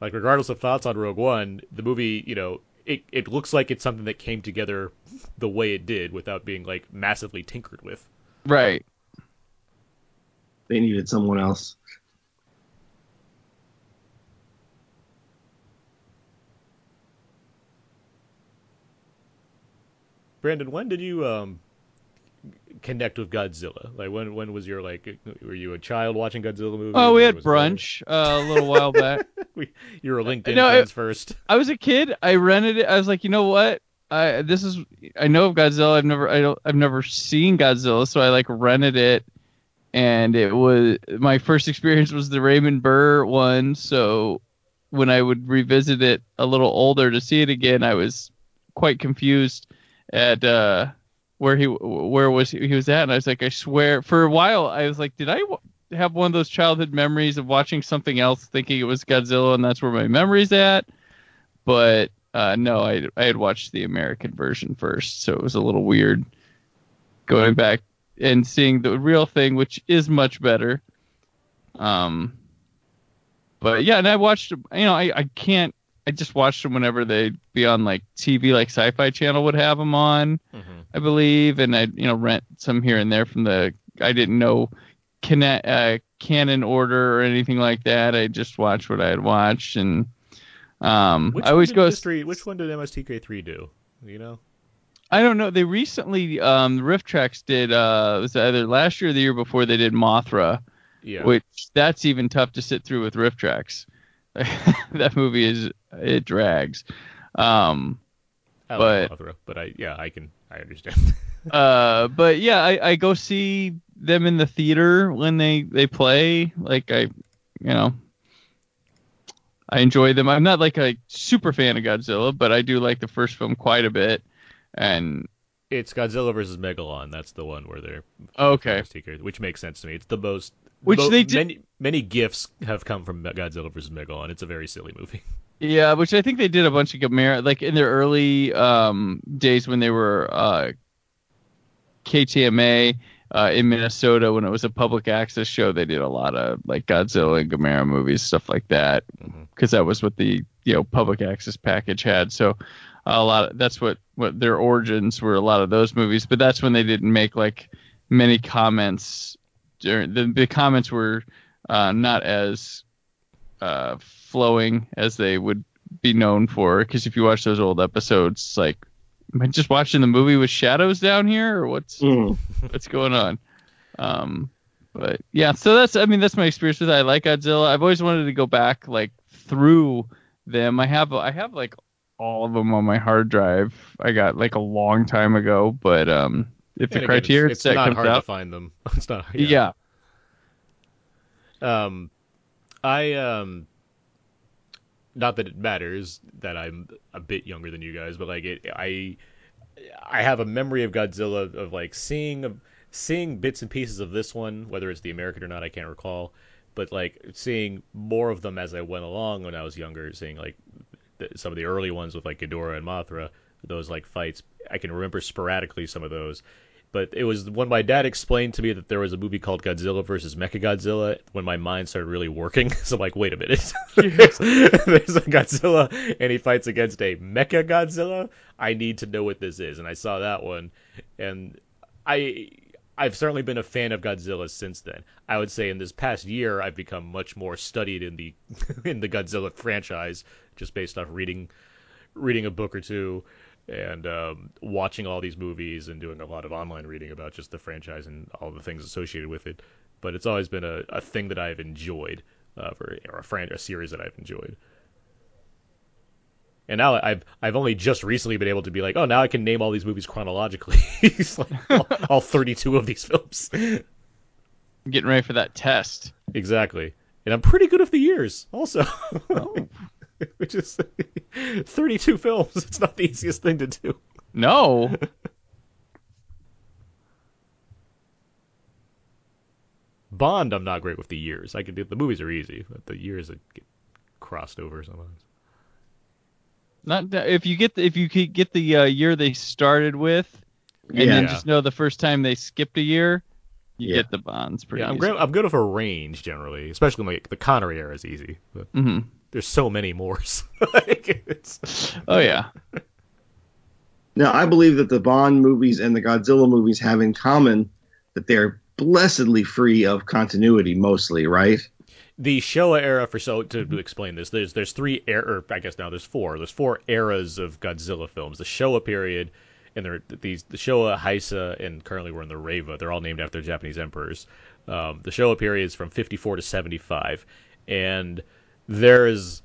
like, regardless of thoughts on Rogue One, the movie, you know, it it looks like it's something that came together the way it did without being like massively tinkered with. right. they needed someone else. Brandon, when did you um connect with Godzilla? Like when when was your like were you a child watching Godzilla movies? Oh, we had brunch uh, a little while back. We, you were a LinkedIn No, friends first. I was a kid. I rented it. I was like, you know what? I this is I know of Godzilla. I've never I don't I've never seen Godzilla, so I like rented it, and it was my first experience was the Raymond Burr one. So when I would revisit it a little older to see it again, I was quite confused at uh where he where was he, he was at, and I was like, I swear, for a while I was like, did I w- have one of those childhood memories of watching something else, thinking it was Godzilla, and that's where my memory's at? But uh, no, I I had watched the American version first, so it was a little weird going back and seeing the real thing, which is much better. Um, but yeah, and I watched, you know, I I can't. I just watched them whenever they'd be on like TV, like Sci-Fi Channel would have them on. Mhm. I believe, and I'd you know rent some here and there from the. I didn't know cana- uh, canon order or anything like that. I just watched what I had watched, and um, Which I always go. Mystery, which one did MST3K do? You know? I don't know. They recently, um, RiffTrax did. Uh, it was either last year or the year before they did Mothra, Yeah. which that's even tough to sit through with RiffTrax. that movie is it drags. Um, I but- Mothra, but I yeah I can I understand. uh but yeah I, I go see them in the theater when they they play like i you know i enjoy them i'm not like a super fan of godzilla but i do like the first film quite a bit and it's Godzilla versus Megalon. That's the one where they're okay which makes sense to me. It's the most Which mo- they did- many many gifts have come from Godzilla versus Megalon. It's a very silly movie. Yeah, which I think they did a bunch of Gamera, like in their early um, days when they were uh, KTMA uh, in Minnesota when it was a public access show. They did a lot of like Godzilla and Gamera movies, stuff like that, because that was what the you know public access package had. So a lot of, that's what what their origins were. A lot of those movies, but that's when they didn't make like many comments. The, the comments were uh, not as uh, flowing as they would be known for. Because if you watch those old episodes, it's like, am I just watching the movie with shadows down here, or what's Mm. what's going on? Um, but yeah, so that's I mean that's my experience with it. I like Godzilla. I've always wanted to go back like through them. I have I have like all of them on my hard drive. I got like a long time ago, but um, if the And criteria it's, it's not hard to find them. It's not. yeah. Um, I um, not that it matters that I'm a bit younger than you guys, but like it, I, I have a memory of Godzilla of like seeing seeing bits and pieces of this one, whether it's the American or not, I can't recall, but like seeing more of them as I went along when I was younger, seeing like the, some of the early ones with like Ghidorah and Mothra, those like fights. I can remember sporadically some of those, but it was when my dad explained to me that there was a movie called Godzilla versus Mechagodzilla when my mind started really working. So I'm like, wait a minute, there's, there's a Godzilla and he fights against a Mecha Godzilla. I need to know what this is, and I saw that one, and I. I've certainly been a fan of Godzilla since then. I would say in this past year I've become much more studied in the in the Godzilla franchise just based off reading reading a book or two and um, watching all these movies and doing a lot of online reading about just the franchise and all the things associated with it. But it's always been a, a thing that I've enjoyed, uh, for, or a, fran- a series that I've enjoyed. And now I've I've only just recently been able to be like, oh, now I can name all these movies chronologically. Like all, all 32 of these films. I'm getting ready for that test. exactly. And I'm pretty good with the years, also. Oh. Which is 32 films. It's not the easiest thing to do. No, Bond, I'm not great with the years. I could do the movies are easy, but the years that get crossed over sometimes. not if you get the, if you get the uh, year they started with, and Yeah. then just know the first time they skipped a year, you Yeah. get the bonds pretty. Yeah, I'm easy. good. I'm good with a range generally, especially like the Connery era is easy. But hmm there's so many more. like, it's, Oh yeah. Now, I believe that the Bond movies and the Godzilla movies have in common that they're blessedly free of continuity, mostly, right? the Showa era for so to explain this, there's there's three er, or I guess now there's four. There's four eras of Godzilla films. The Showa period, and there these the Showa, Heisei, and currently we're in the Reiwa. They're all named after Japanese emperors. Um, the Showa period is from 54 to 75, and there's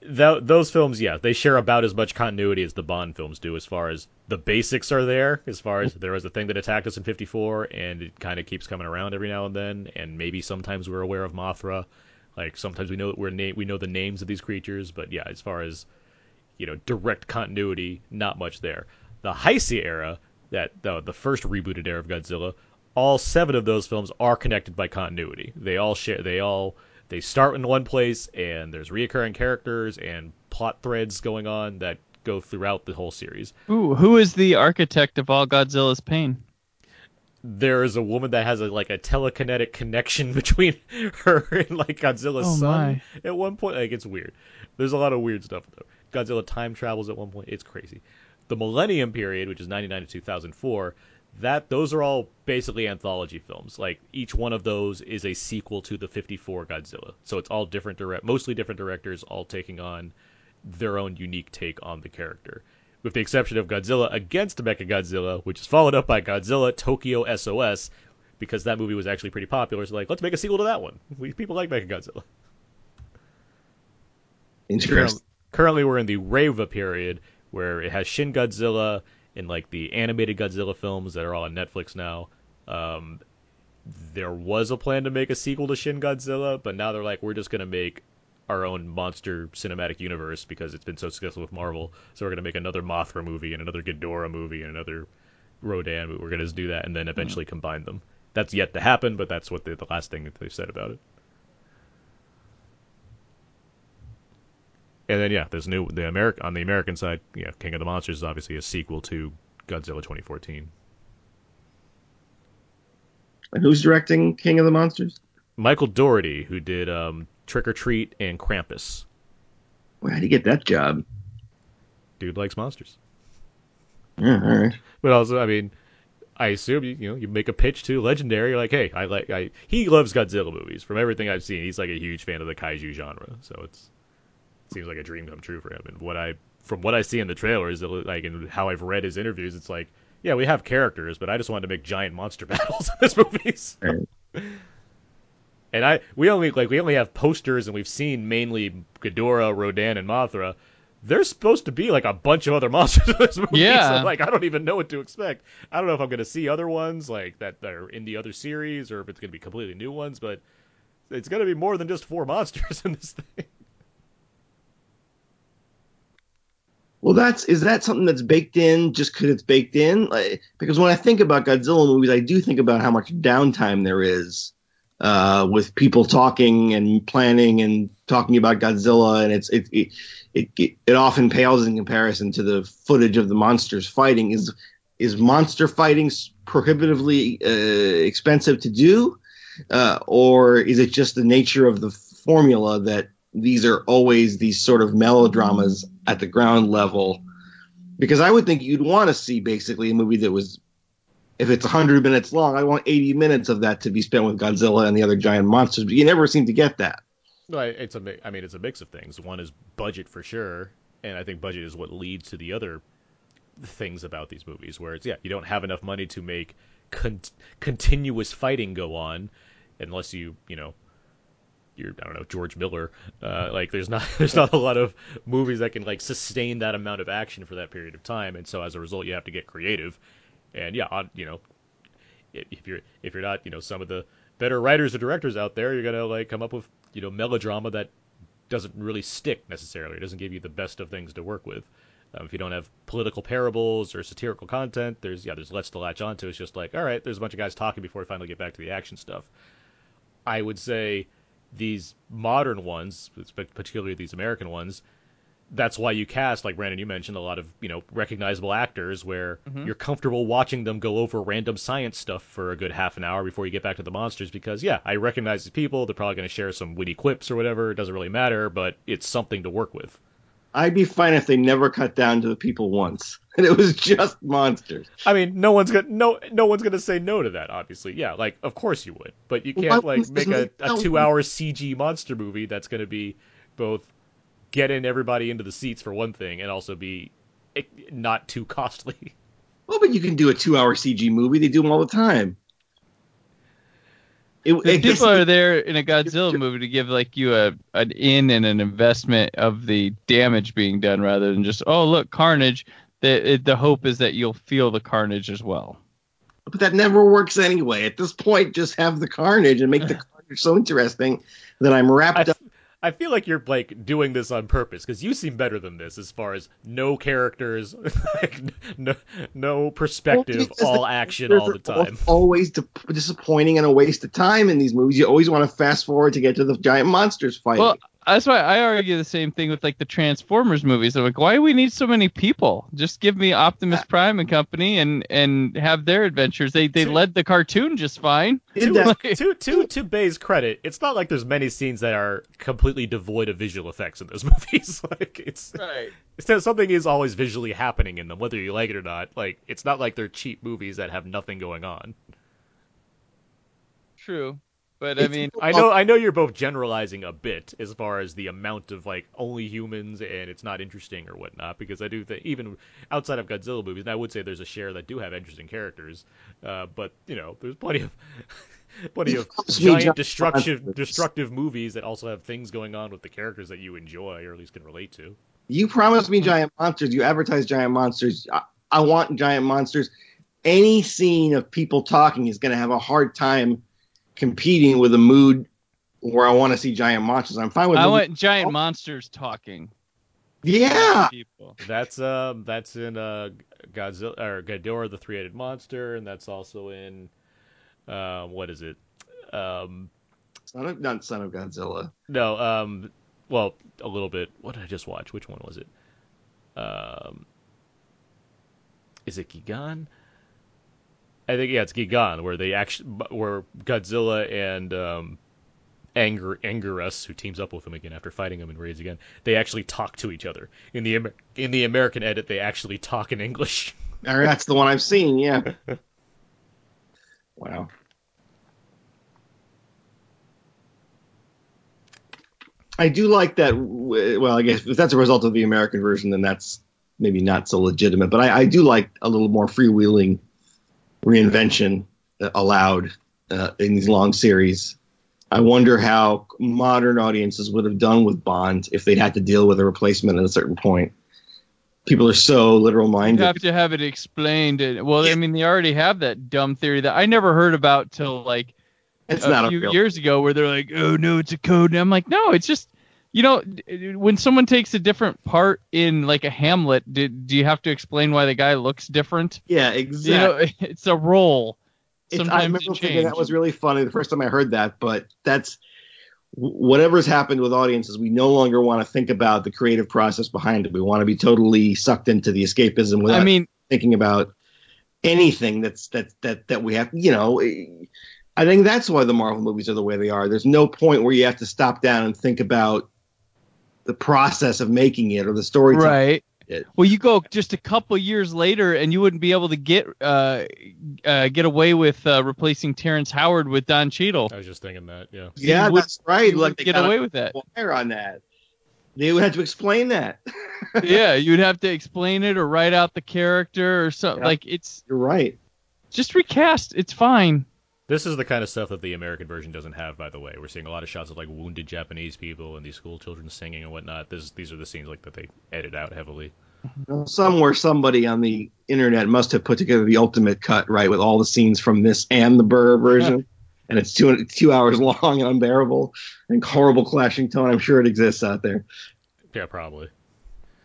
th- those films. Yeah, they share about as much continuity as the Bond films do, as far as the basics are there. As far as there was a thing that attacked us in 54, and it kind of keeps coming around every now and then, and maybe sometimes we're aware of Mothra. Like sometimes we know that we're na- we know the names of these creatures, but yeah, as far as you know, direct continuity, not much there. The Heisei era, that the, the first rebooted era of Godzilla, all seven of those films are connected by continuity. They all share. They all they start in one place, and there's reoccurring characters and plot threads going on that go throughout the whole series. Ooh, who is the architect of all Godzilla's pain? There is a woman that has a like a telekinetic connection between her and like Godzilla's Oh, son my. at one point. Like it's weird. There's a lot of weird stuff though. Godzilla time travels at one point. It's crazy. The Millennium period, which is 99 to 2004, that those are all basically anthology films. Like each one of those is a sequel to the 54 Godzilla. So it's all different direct, mostly different directors, all taking on their own unique take on the character. With the exception of Godzilla Against Mechagodzilla, which is followed up by Godzilla Tokyo SOS, because that movie was actually pretty popular. So like, let's make a sequel to that one. We, people like Mechagodzilla. Interesting. Currently, we're in the Reiwa period where it has Shin Godzilla and like the animated Godzilla films that are all on Netflix now. Um, there was a plan to make a sequel to Shin Godzilla, but now they're like, we're just gonna make our own monster cinematic universe because it's been so successful with Marvel. So we're gonna make another Mothra movie and another Ghidorah movie and another Rodan. But we're gonna just do that and then eventually combine them. That's yet to happen, but that's what the, the last thing that they've said about it. And then yeah, there's new the America on the American side. Yeah, King of the Monsters is obviously a sequel to Godzilla 2014. And who's directing King of the Monsters? Michael Dougherty, who did um, Trick 'r Treat and Krampus. Where did he get that job? Dude likes monsters. Yeah, all right. But also, I mean, I assume you, you know you make a pitch to Legendary. You're like, hey, I like I he loves Godzilla movies. From everything I've seen, he's like a huge fan of the kaiju genre. So it's it seems like a dream come true for him. And what I from what I see in the trailers, like and how I've read his interviews, it's like, yeah, we have characters, but I just wanted to make giant monster battles in this movie. So. Right. And I we only like we only have posters and we've seen mainly Ghidorah, Rodan, and Mothra. There's supposed to be like a bunch of other monsters in this movie. Yeah. So, like I don't even know what to expect. I don't know if I'm gonna see other ones like that that are in the other series or if it's gonna be completely new ones, but it's gonna be more than just four monsters in this thing. Well, that's is that something that's baked in just because it's baked in? Like, because when I think about Godzilla movies, I do think about how much downtime there is uh, with people talking and planning and talking about Godzilla, and it's it it, it it often pales in comparison to the footage of the monsters fighting. Is is monster fighting prohibitively uh, expensive to do, uh, or is it just the nature of the formula that these are always these sort of melodramas at the ground level? Because I would think you'd want to see basically a movie that was if it's 100 minutes long, I want 80 minutes of that to be spent with Godzilla and the other giant monsters. But you never seem to get that. No, it's a I mean it's a mix of things. One is budget for sure, and I think budget is what leads to the other things about these movies where it's yeah you don't have enough money to make con- continuous fighting go on unless you you know you're I don't know George Miller. Uh, like there's not there's not a lot of movies that can like sustain that amount of action for that period of time, and so as a result you have to get creative. And yeah, you know if you're if you're not you know some of the better writers or directors out there, you're gonna like come up with you know melodrama that doesn't really stick necessarily. It doesn't give you the best of things to work with. Um, if you don't have political parables or satirical content, there's yeah, there's less to latch onto. It's just like, all right, there's a bunch of guys talking before we finally get back to the action stuff. I would say these modern ones, particularly these American ones, that's why you cast, like Brandon, you mentioned, a lot of you know recognizable actors where Mhm. you're comfortable watching them go over random science stuff for a good half an hour before you get back to the monsters. Because yeah, I recognize these people. They're probably going to share some witty quips or whatever. It doesn't really matter, but it's something to work with. I'd be fine if they never cut down to the people once and it was just monsters. I mean, no one's gonna no no one's gonna say no to that. Obviously, yeah, like of course you would, but you can't like make a, a two hour CG monster movie that's gonna be both getting everybody into the seats for one thing and also be eh, not too costly. Well, but you can do a two-hour CG movie. They do them all the time. It, The I people are there in a Godzilla movie to give like you a an in and an investment of the damage being done rather than just oh look carnage. The it, the hope is that you'll feel the carnage as well. but that never works anyway. At this point, just have the carnage and make the carnage so interesting that I'm wrapped I, up. I feel like you're like doing this on purpose because you seem better than this as far as no characters, like, no no perspective, because all the action all the time. always di- disappointing and a waste of time in these movies. You always want to fast forward to get to the giant monsters fighting. Well, that's why I argue the same thing with like the Transformers movies. I'm like, why do we need so many people? Just give me Optimus Prime and company and and have their adventures. They they Two- led the cartoon just fine. To, that- to to to Bay's credit, it's not like there's many scenes that are completely devoid of visual effects in those movies. like it's, Right. it's something is always visually happening in them, whether you like it or not. Like it's not like they're cheap movies that have nothing going on. True. But I mean, I know I know you're both generalizing a bit as far as the amount of like only humans and it's not interesting or whatnot because I do think even outside of Godzilla movies, and I would say there's a share that do have interesting characters, uh, but you know there's plenty of plenty of giant giant destructive monsters. destructive movies that also have things going on with the characters that you enjoy or at least can relate to. You promised me giant monsters. You advertise giant monsters. I, I want giant monsters. Any scene of people talking is going to have a hard time competing with a mood where I want to see giant monsters. I'm fine with. I want giant monsters talking. yeah, People. That's um that's in uh Godzilla or Ghidorah the three-headed monster, and that's also in um what is it? Um son of not son of Godzilla. no um well, a little bit. What did I just watch? Which one was it? Um, is it Gigan? I think yeah, it's Gigan, where they actually where Godzilla and um, Anger Anguirus, who teams up with him again after fighting him in Raids again, they actually talk to each other. In the in the American edit, they actually talk in English. That's the one I've seen. Yeah. wow. I do like that. Well, I guess if that's a result of the American version, then that's maybe not so legitimate. But I, I do like a little more freewheeling reinvention uh, allowed uh, in these long series. I wonder how modern audiences would have done with Bond if they'd had to deal with a replacement at a certain point. People are so literal minded. You have to have it explained. Well, Yeah. I mean, they already have that dumb theory that I never heard about till like It's a few a years ago, where they're like, "Oh no, it's a code." And I'm like, "No, it's just." You know, when someone takes a different part in like a Hamlet, do, do you have to explain why the guy looks different? Yeah, exactly. You know, it's a role. It's, I remember thinking that was really funny the first time I heard that, but that's wh- whatever's happened with audiences. We no longer want to think about the creative process behind it. We want to be totally sucked into the escapism without I mean, thinking about anything that's that that that we have. You know, eh, I think that's why the Marvel movies are the way they are. There's no point where you have to stop down and think about the process of making it or the story. right. It- Well, you go just a couple years later, and you wouldn't be able to get uh, uh, get away with uh, replacing Terrence Howard with Don Cheadle. I was just thinking that. Yeah. Yeah, would- that's right. Like would get away with that. wire on that. They would have to explain that. yeah, you'd have to explain it or write out the character or something. Yeah. Like it's You're right. just recast. It's fine. This is the kind of stuff that the American version doesn't have, by the way. We're seeing a lot of shots of like wounded Japanese people and these school children singing and whatnot. This, these are the scenes like that they edit out heavily. somewhere somebody on the internet must have put together the ultimate cut, right, with all the scenes from this and the Burr version. and it's two two hours long and unbearable and horrible clashing tone. I'm sure it exists out there. Yeah, probably.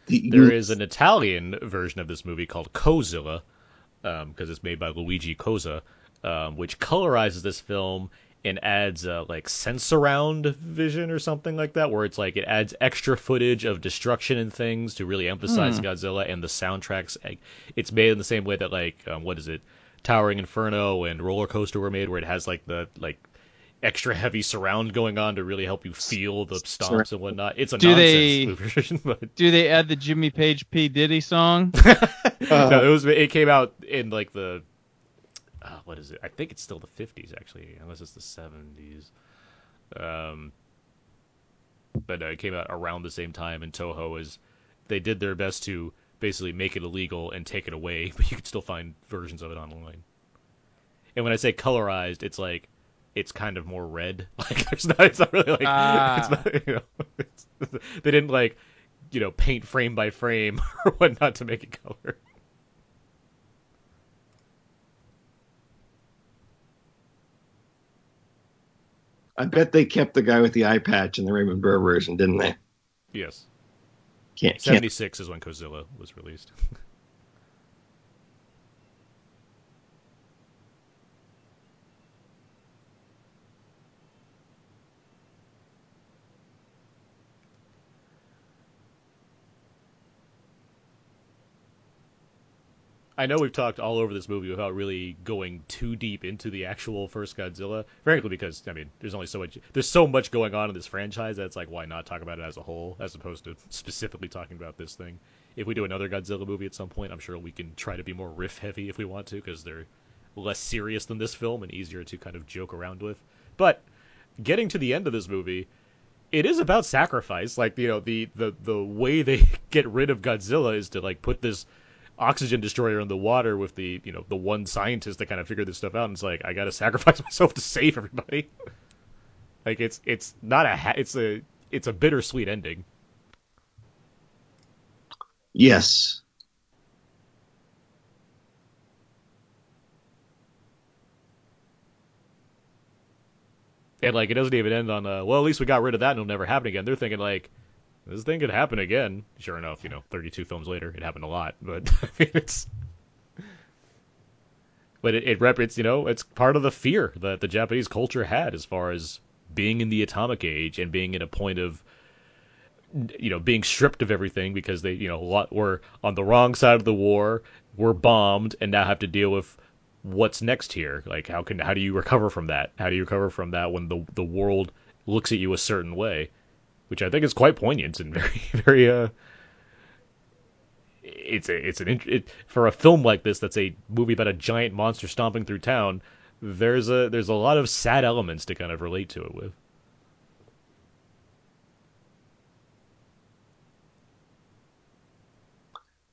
The- There is an Italian version of this movie called Cozzilla, um, because it's made by Luigi Cozzi, um, which colorizes this film and adds uh, like Sensurround vision or something like that, where it's like it adds extra footage of destruction and things to really emphasize Hmm. Godzilla and the soundtracks. It's made in the same way that like um, what is it, Towering Inferno and Roller Coaster were made, where it has like the like extra heavy surround going on to really help you feel the stomps and whatnot. It's a Do nonsense they- version, but Do they add the Jimmy Page P Diddy song? no, it was it came out in like the uh, what is it? I think it's still the 50s actually, unless it's the 70s. Um, but uh, it came out around the same time, and Toho is they did their best to basically make it illegal and take it away, but you can still find versions of it online. And when I say colorized, it's like it's kind of more red. Like there's not, it's not really like Ah. it's not, you know, it's, they didn't like you know paint frame by frame or whatnot to make it color. I bet they kept the guy with the eye patch in the Raymond Burr version, didn't they? Yes. Can't, can't 76 is when Godzilla was released. I know we've talked all over this movie without really going too deep into the actual first Godzilla. Frankly, because I mean, there's only so much there's so much going on in this franchise that it's like why not talk about it as a whole as opposed to specifically talking about this thing. If we do another Godzilla movie at some point, I'm sure we can try to be more riff heavy if we want to because they're less serious than this film and easier to kind of joke around with. But getting to the end of this movie, it is about sacrifice. Like you know, the the the way they get rid of Godzilla is to like put this oxygen destroyer in the water with the you know the one scientist that kind of figured this stuff out. And it's like I got to sacrifice myself to save everybody. like it's it's not a ha- it's a it's a bittersweet ending. Yes. And like it doesn't even end on uh, well at least we got rid of that and it'll never happen again. They're thinking like this thing could happen again. Sure enough, you know, 32 films later, it happened a lot, but I mean, it's but it, it rep it's you know it's part of the fear that the Japanese culture had as far as being in the atomic age and being in a point of you know being stripped of everything because they you know lot were on the wrong side of the war, were bombed, and now have to deal with what's next here. Like how can how do you recover from that? How do you recover from that when the the world looks at you a certain way? Which I think is quite poignant and very very uh it's a it's an it, for a film like this that's a movie about a giant monster stomping through town. There's a there's a lot of sad elements to kind of relate to it with.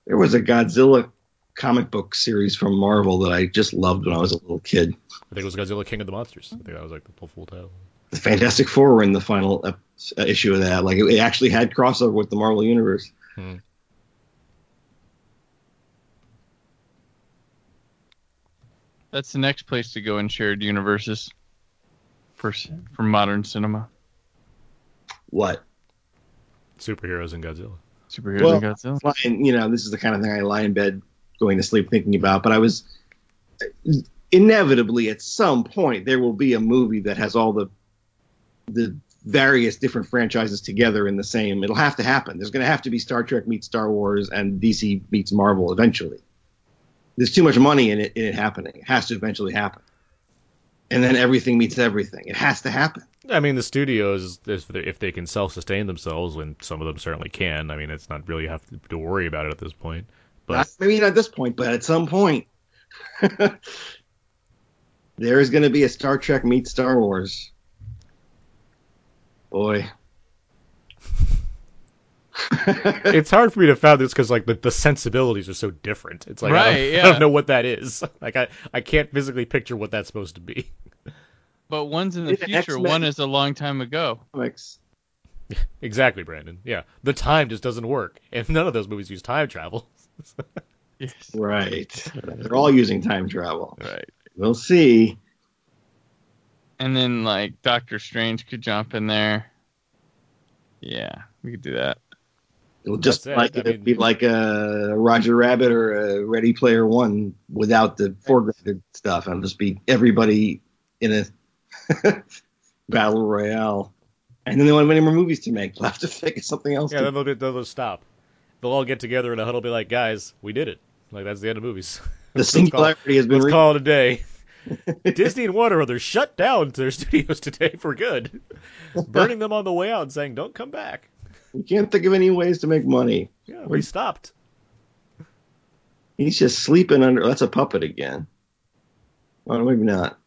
There was a Godzilla comic book series from Marvel that I just loved when I was a little kid. I think it was Godzilla King of the Monsters. I think that was like the full title. The Fantastic Four were in the final uh, issue of that. Like it, it, actually had crossover with the Marvel universe. Hmm. That's the next place to go in shared universes for for modern cinema. What? Superheroes and Godzilla. Superheroes well, and Godzilla. Fine, you know, this is the kind of thing I lie in bed going to sleep thinking about. But I was inevitably at some point there will be a movie that has all the the various different franchises together in the same. It'll have to happen. There's going to have to be Star Trek meets Star Wars and DC meets Marvel eventually there's too much money in it, in it happening. It has to eventually happen. And then everything meets everything. It has to happen. I mean, the studios, if they can self-sustain themselves, and some of them certainly can. I mean, it's not really have to worry about it at this point. But not, maybe not at this point, but at some point, there is going to be a Star Trek meets Star Wars. Boy, it's hard for me to fathom this because like the, the sensibilities are so different. It's like right, I, don't, yeah. I don't know what that is. Like I, I can't physically picture what that's supposed to be. But one's in the future, X-Men. one is a long time ago. exactly, Brandon. Yeah, the time just doesn't work, and none of those movies use time travel. yes. Right. They're all using time travel. Right. We'll see. And then like Doctor Strange could jump in there. Yeah, we could do that. It'll just like it. mean, be like a Roger Rabbit or a Ready Player One without the foregrounded stuff. It'll just be everybody in a battle royale. And then they won't have any more movies to make. They'll have to figure something else. Yeah, to... then they'll, they'll, they'll stop. They'll all get together in a huddle, be like, "Guys, we did it!" Like that's the end of movies. The singularity has been. Let's re- call it a day. Disney and Warner Brothers shut down their studios today for good, burning them on the way out and saying, "Don't come back." We can't think of any ways to make money. Yeah, we stopped. He's just sleeping under. That's a puppet again. Oh, maybe not.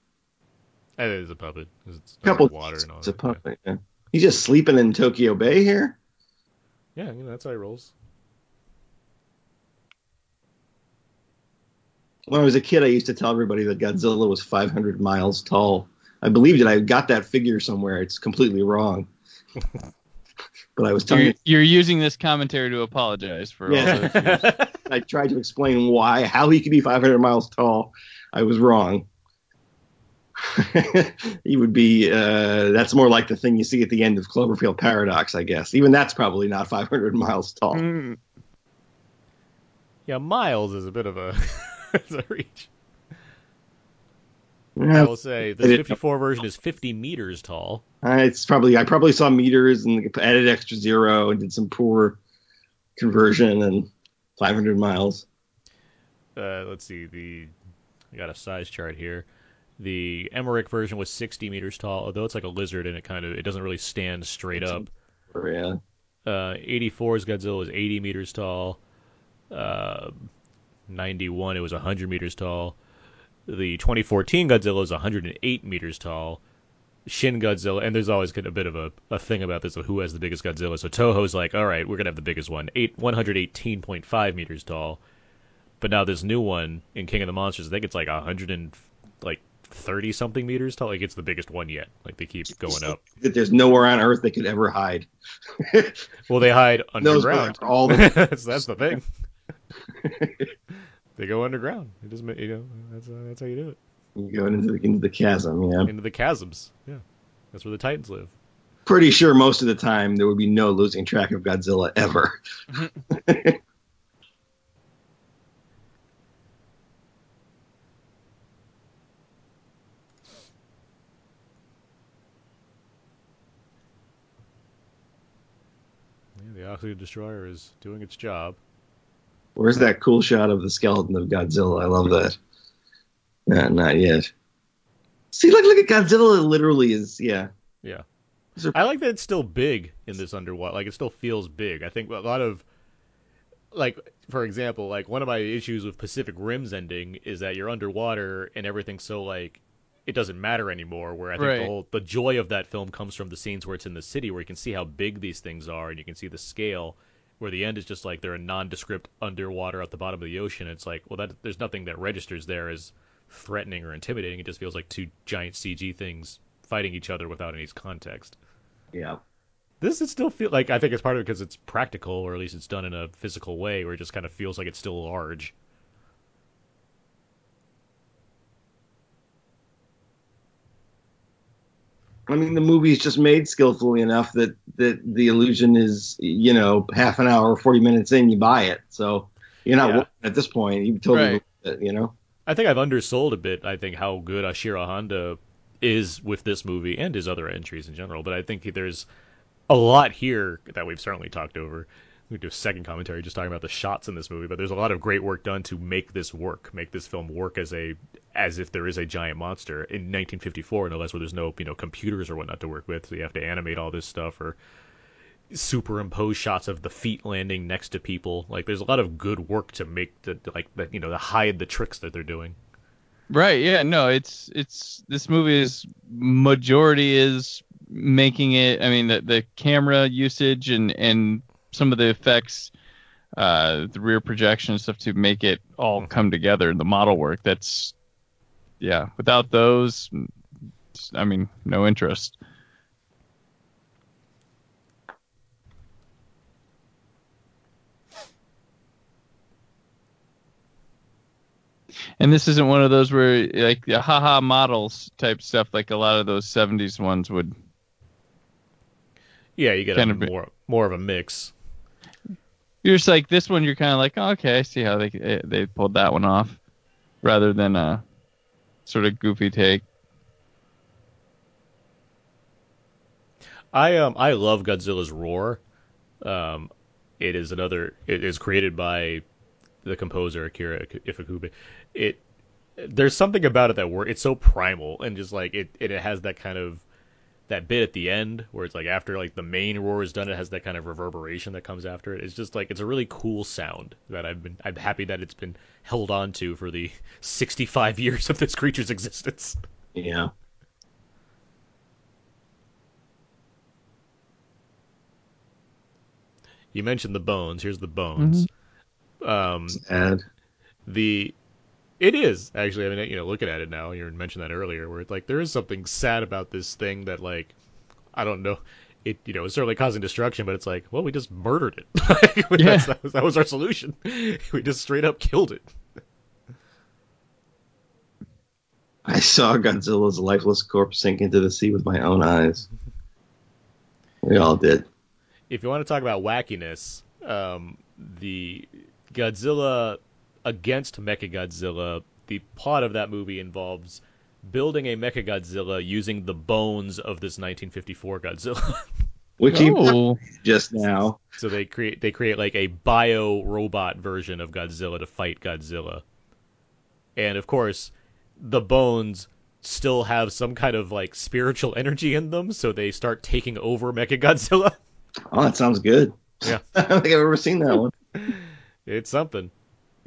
It is a puppet. It's a couple water and all. It's that. a puppet. Yeah. He's just sleeping in Tokyo Bay here. Yeah, you know, that's how he rolls. When I was a kid, I used to tell everybody that Godzilla was 500 miles tall. I believed it. I got that figure somewhere. It's completely wrong. but I was telling you're, you're using this commentary to apologize for yeah. all those years. I tried to explain why, how he could be 500 miles tall. I was wrong. he would be. Uh, that's more like the thing you see at the end of Cloverfield Paradox, I guess. Even that's probably not 500 miles tall. Mm. Yeah, miles is a bit of a, a reach. I will say the 54 version is 50 meters tall. Uh, it's probably I probably saw meters and added extra zero and did some poor conversion and 500 miles. Uh, let's see the I got a size chart here. The Emmerich version was 60 meters tall, although it's like a lizard and it kind of it doesn't really stand straight up. Yeah. Uh, 84's Godzilla was 80 meters tall. Uh, 91 it was 100 meters tall. The 2014 Godzilla is 108 meters tall. Shin Godzilla, and there's always a bit of a, a thing about this of who has the biggest Godzilla. So Toho's like, all right, we're gonna have the biggest one, eight 118.5 meters tall. But now this new one in King of the Monsters, I think it's like 100 and like 30 something meters tall. Like it's the biggest one yet. Like they keep going up. There's nowhere on Earth they could ever hide. well, they hide underground. All the- that's, that's the thing. They go underground. It just you know that's uh, that's how you do it. You go into the into the chasm, yeah. Into the chasms, yeah. That's where the Titans live. Pretty sure most of the time there would be no losing track of Godzilla ever. the Oxygen Destroyer is doing its job. Where's that cool shot of the skeleton of Godzilla? I love that. Nah, not yet. See, look, look at Godzilla. Literally is, yeah. Yeah. I like that it's still big in this underwater. Like it still feels big. I think a lot of like for example, like one of my issues with Pacific Rim's ending is that you're underwater and everything's so like it doesn't matter anymore. Where I think Right. the whole the joy of that film comes from the scenes where it's in the city, where you can see how big these things are and you can see the scale. Where the end is just like they're a nondescript underwater at the bottom of the ocean. It's like, well, that there's nothing that registers there as threatening or intimidating. It just feels like two giant CG things fighting each other without any context. Yeah. This it still feel like I think it's part of it because it's practical, or at least it's done in a physical way, where it just kind of feels like it's still large. I mean, the movie's just made skillfully enough that, that the illusion is, you know, half an hour, 40 minutes in, you buy it. So you're not Yeah. at this point. You totally, Right. you know? I think I've undersold a bit. I think how good Ishiro Honda is with this movie and his other entries in general. But I think there's a lot here that we've certainly talked over. We do a second commentary just talking about the shots in this movie, but there's a lot of great work done to make this work, make this film work as a as if there is a giant monster in 1954, no less, where there's no you know computers or whatnot to work with, so you have to animate all this stuff or superimpose shots of the feet landing next to people. Like there's a lot of good work to make the like the you know to hide the tricks that they're doing. Right. Yeah. No. It's it's this movie is majority is making it. I mean, the the camera usage and and some of the effects, uh, the rear projection and stuff to make it all come together. The model work. That's yeah. Without those, I mean, no interest. And this isn't one of those where like the haha models type stuff like a lot of those 70s ones would. Yeah, you get Kind a of more more of a mix. You're just like this one. You're kind of like, oh, okay, I see how they eh, they pulled that one off, rather than a sort of goofy take. I um I love Godzilla's roar. Um, it is another. It is created by the composer Akira Ifukube. It there's something about it that works. It's so primal and just like it. It has that kind of that bit at the end where it's like after like the main roar is done, it has that kind of reverberation that comes after it. It's just like it's a really cool sound that I've been. I'm happy that it's been held on to for the 65 years of this creature's existence. Yeah. You mentioned the bones. Here's the bones. Um, And the it is actually. I mean, you know, looking at it now, you mentioned that earlier, where it's like there is something sad about this thing that, like, I don't know. It you know it's certainly causing destruction, but it's like, well, we just murdered it. Like, Yeah. that, was, that was our solution. We just straight up killed it. I saw Godzilla's lifeless corpse sink into the sea with my own eyes. We all did. If you want to talk about wackiness, um, the Godzilla against Mechagodzilla, the plot of that movie involves building a Mechagodzilla using the bones of this 1954 Godzilla. Which he Oh, just now. So they create they create like a bio robot version of Godzilla to fight Godzilla. And of course, the bones still have some kind of like spiritual energy in them, so they start taking over Mechagodzilla. Oh, that sounds good. Yeah. I don't think I've ever seen that one. It's something.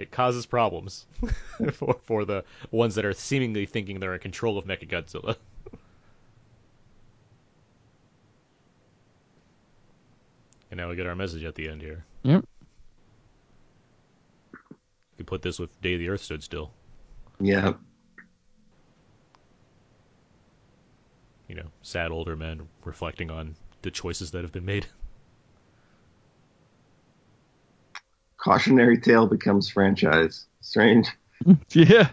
It causes problems for for the ones that are seemingly thinking they're in control of Mechagodzilla. And now we get our message at the end here. Yep. You could put this with Day the Earth Stood Still. Yeah. you know, sad older men reflecting on the choices that have been made. Cautionary tale becomes franchise. Strange. yeah.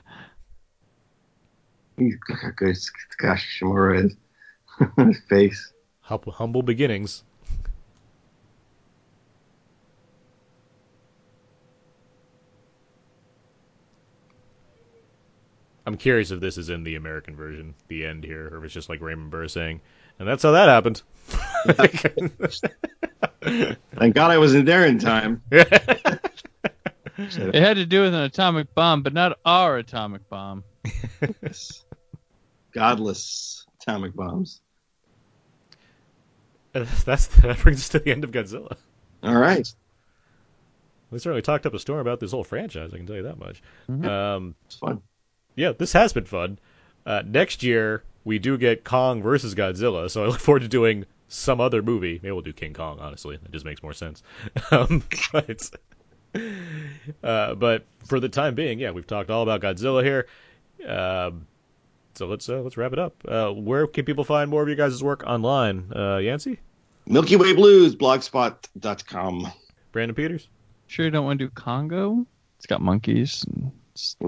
He's look how good Takashi Shimura is. His face. Hum- Humble beginnings. I'm curious if this is in the American version, the end here, or if it's just like Raymond Burr saying, and that's how that happened. Thank God I wasn't there in time. It had to do with an atomic bomb, but not our atomic bomb. Godless atomic bombs. that's, that's that brings us to the end of Godzilla. All right. We certainly talked up a storm about this whole franchise. I can tell you that much. Mhm. Um, It's fun. yeah, this has been fun. Uh, next year we do get Kong versus Godzilla, so I look forward to doing some other movie. Maybe we'll do King Kong. Honestly, it just makes more sense. Um, but uh, but for the time being, yeah, we've talked all about Godzilla here. Um, so let's uh, let's wrap it up. Uh, where can people find more of you guys' work online? Uh, Yancey, Milky Way Blues, blogspot.com. Brandon Peters. Sure, you don't want to do Congo? It's got monkeys and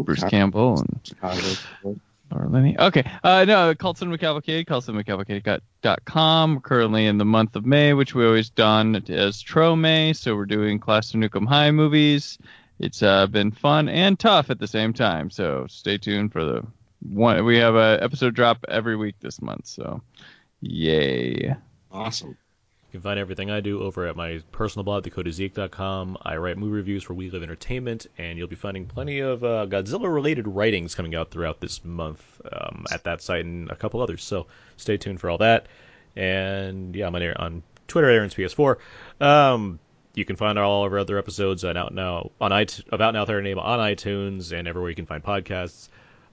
Bruce Con- Campbell and or Lenny. Okay. Uh, no, Cult Cinema Cavalcade, cultcinemacavalcade.com. We're currently in the month of May, which we always done as Tro May. So we're doing Class of Nuke 'Em High movies. It's uh, been fun and tough at the same time. So stay tuned for the one. We have a episode drop every week this month. So yay. Awesome. You can find everything I do over at my personal blog, thecodeiszeek.com. I write movie reviews for We Live Entertainment, and you'll be finding plenty of uh, Godzilla-related writings coming out throughout this month um, at that site and a couple others. So stay tuned for all that. And yeah, I'm on, on Twitter, Aaron's PS4. Um, you can find all of our other episodes on Out Now on it, of Out Now Third Name on iTunes and everywhere you can find podcasts.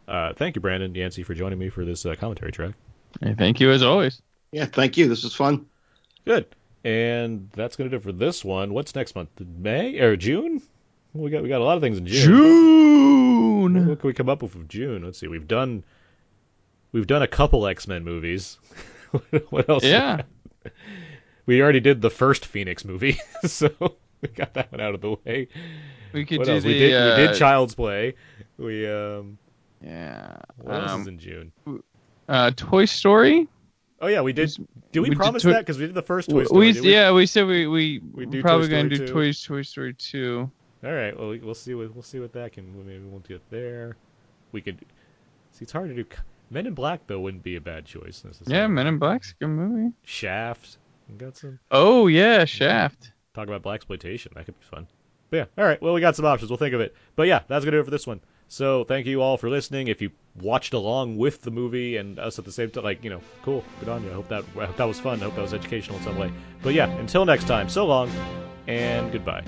Uh, thank you, Brandon Yancey, for joining me for this uh, commentary track. Hey, thank you as always. Yeah, thank you. This was fun. Good. And that's gonna do it for this one. What's next month? May or June? We got we got a lot of things in June. June. What can we come up with for June? Let's see. We've done we've done a couple X Men movies. what else? Yeah. We already did the first Phoenix movie, so we got that one out of the way. We could What do else? the. we did uh, we did Child's Play. We um Yeah. what else Um, is in June? uh, Toy Story. Oh yeah, we did. Did we, we did promise Toy- that? Because we did the first Toy Story. we we? yeah we said we we We we're do probably gonna do 2. Toy Toy Story two. All right. Well, we- we'll see. What, we'll see what that can. Maybe we won't get there. We could. See, it's hard to do. Men in Black though wouldn't be a bad choice necessarily. Yeah, Men in Black's a good movie. Shaft. We got some. Oh yeah, Shaft. Talk about black exploitation. That could be fun. But yeah. All right. Well, we got some options. We'll think of it. But yeah, that's gonna do it for this one. So thank you all for listening. If you watched along with the movie and us at the same time, like you know, cool. Good on you. I hope that I hope that was fun. I hope that was educational in some way. But yeah, until next time. So long, and goodbye.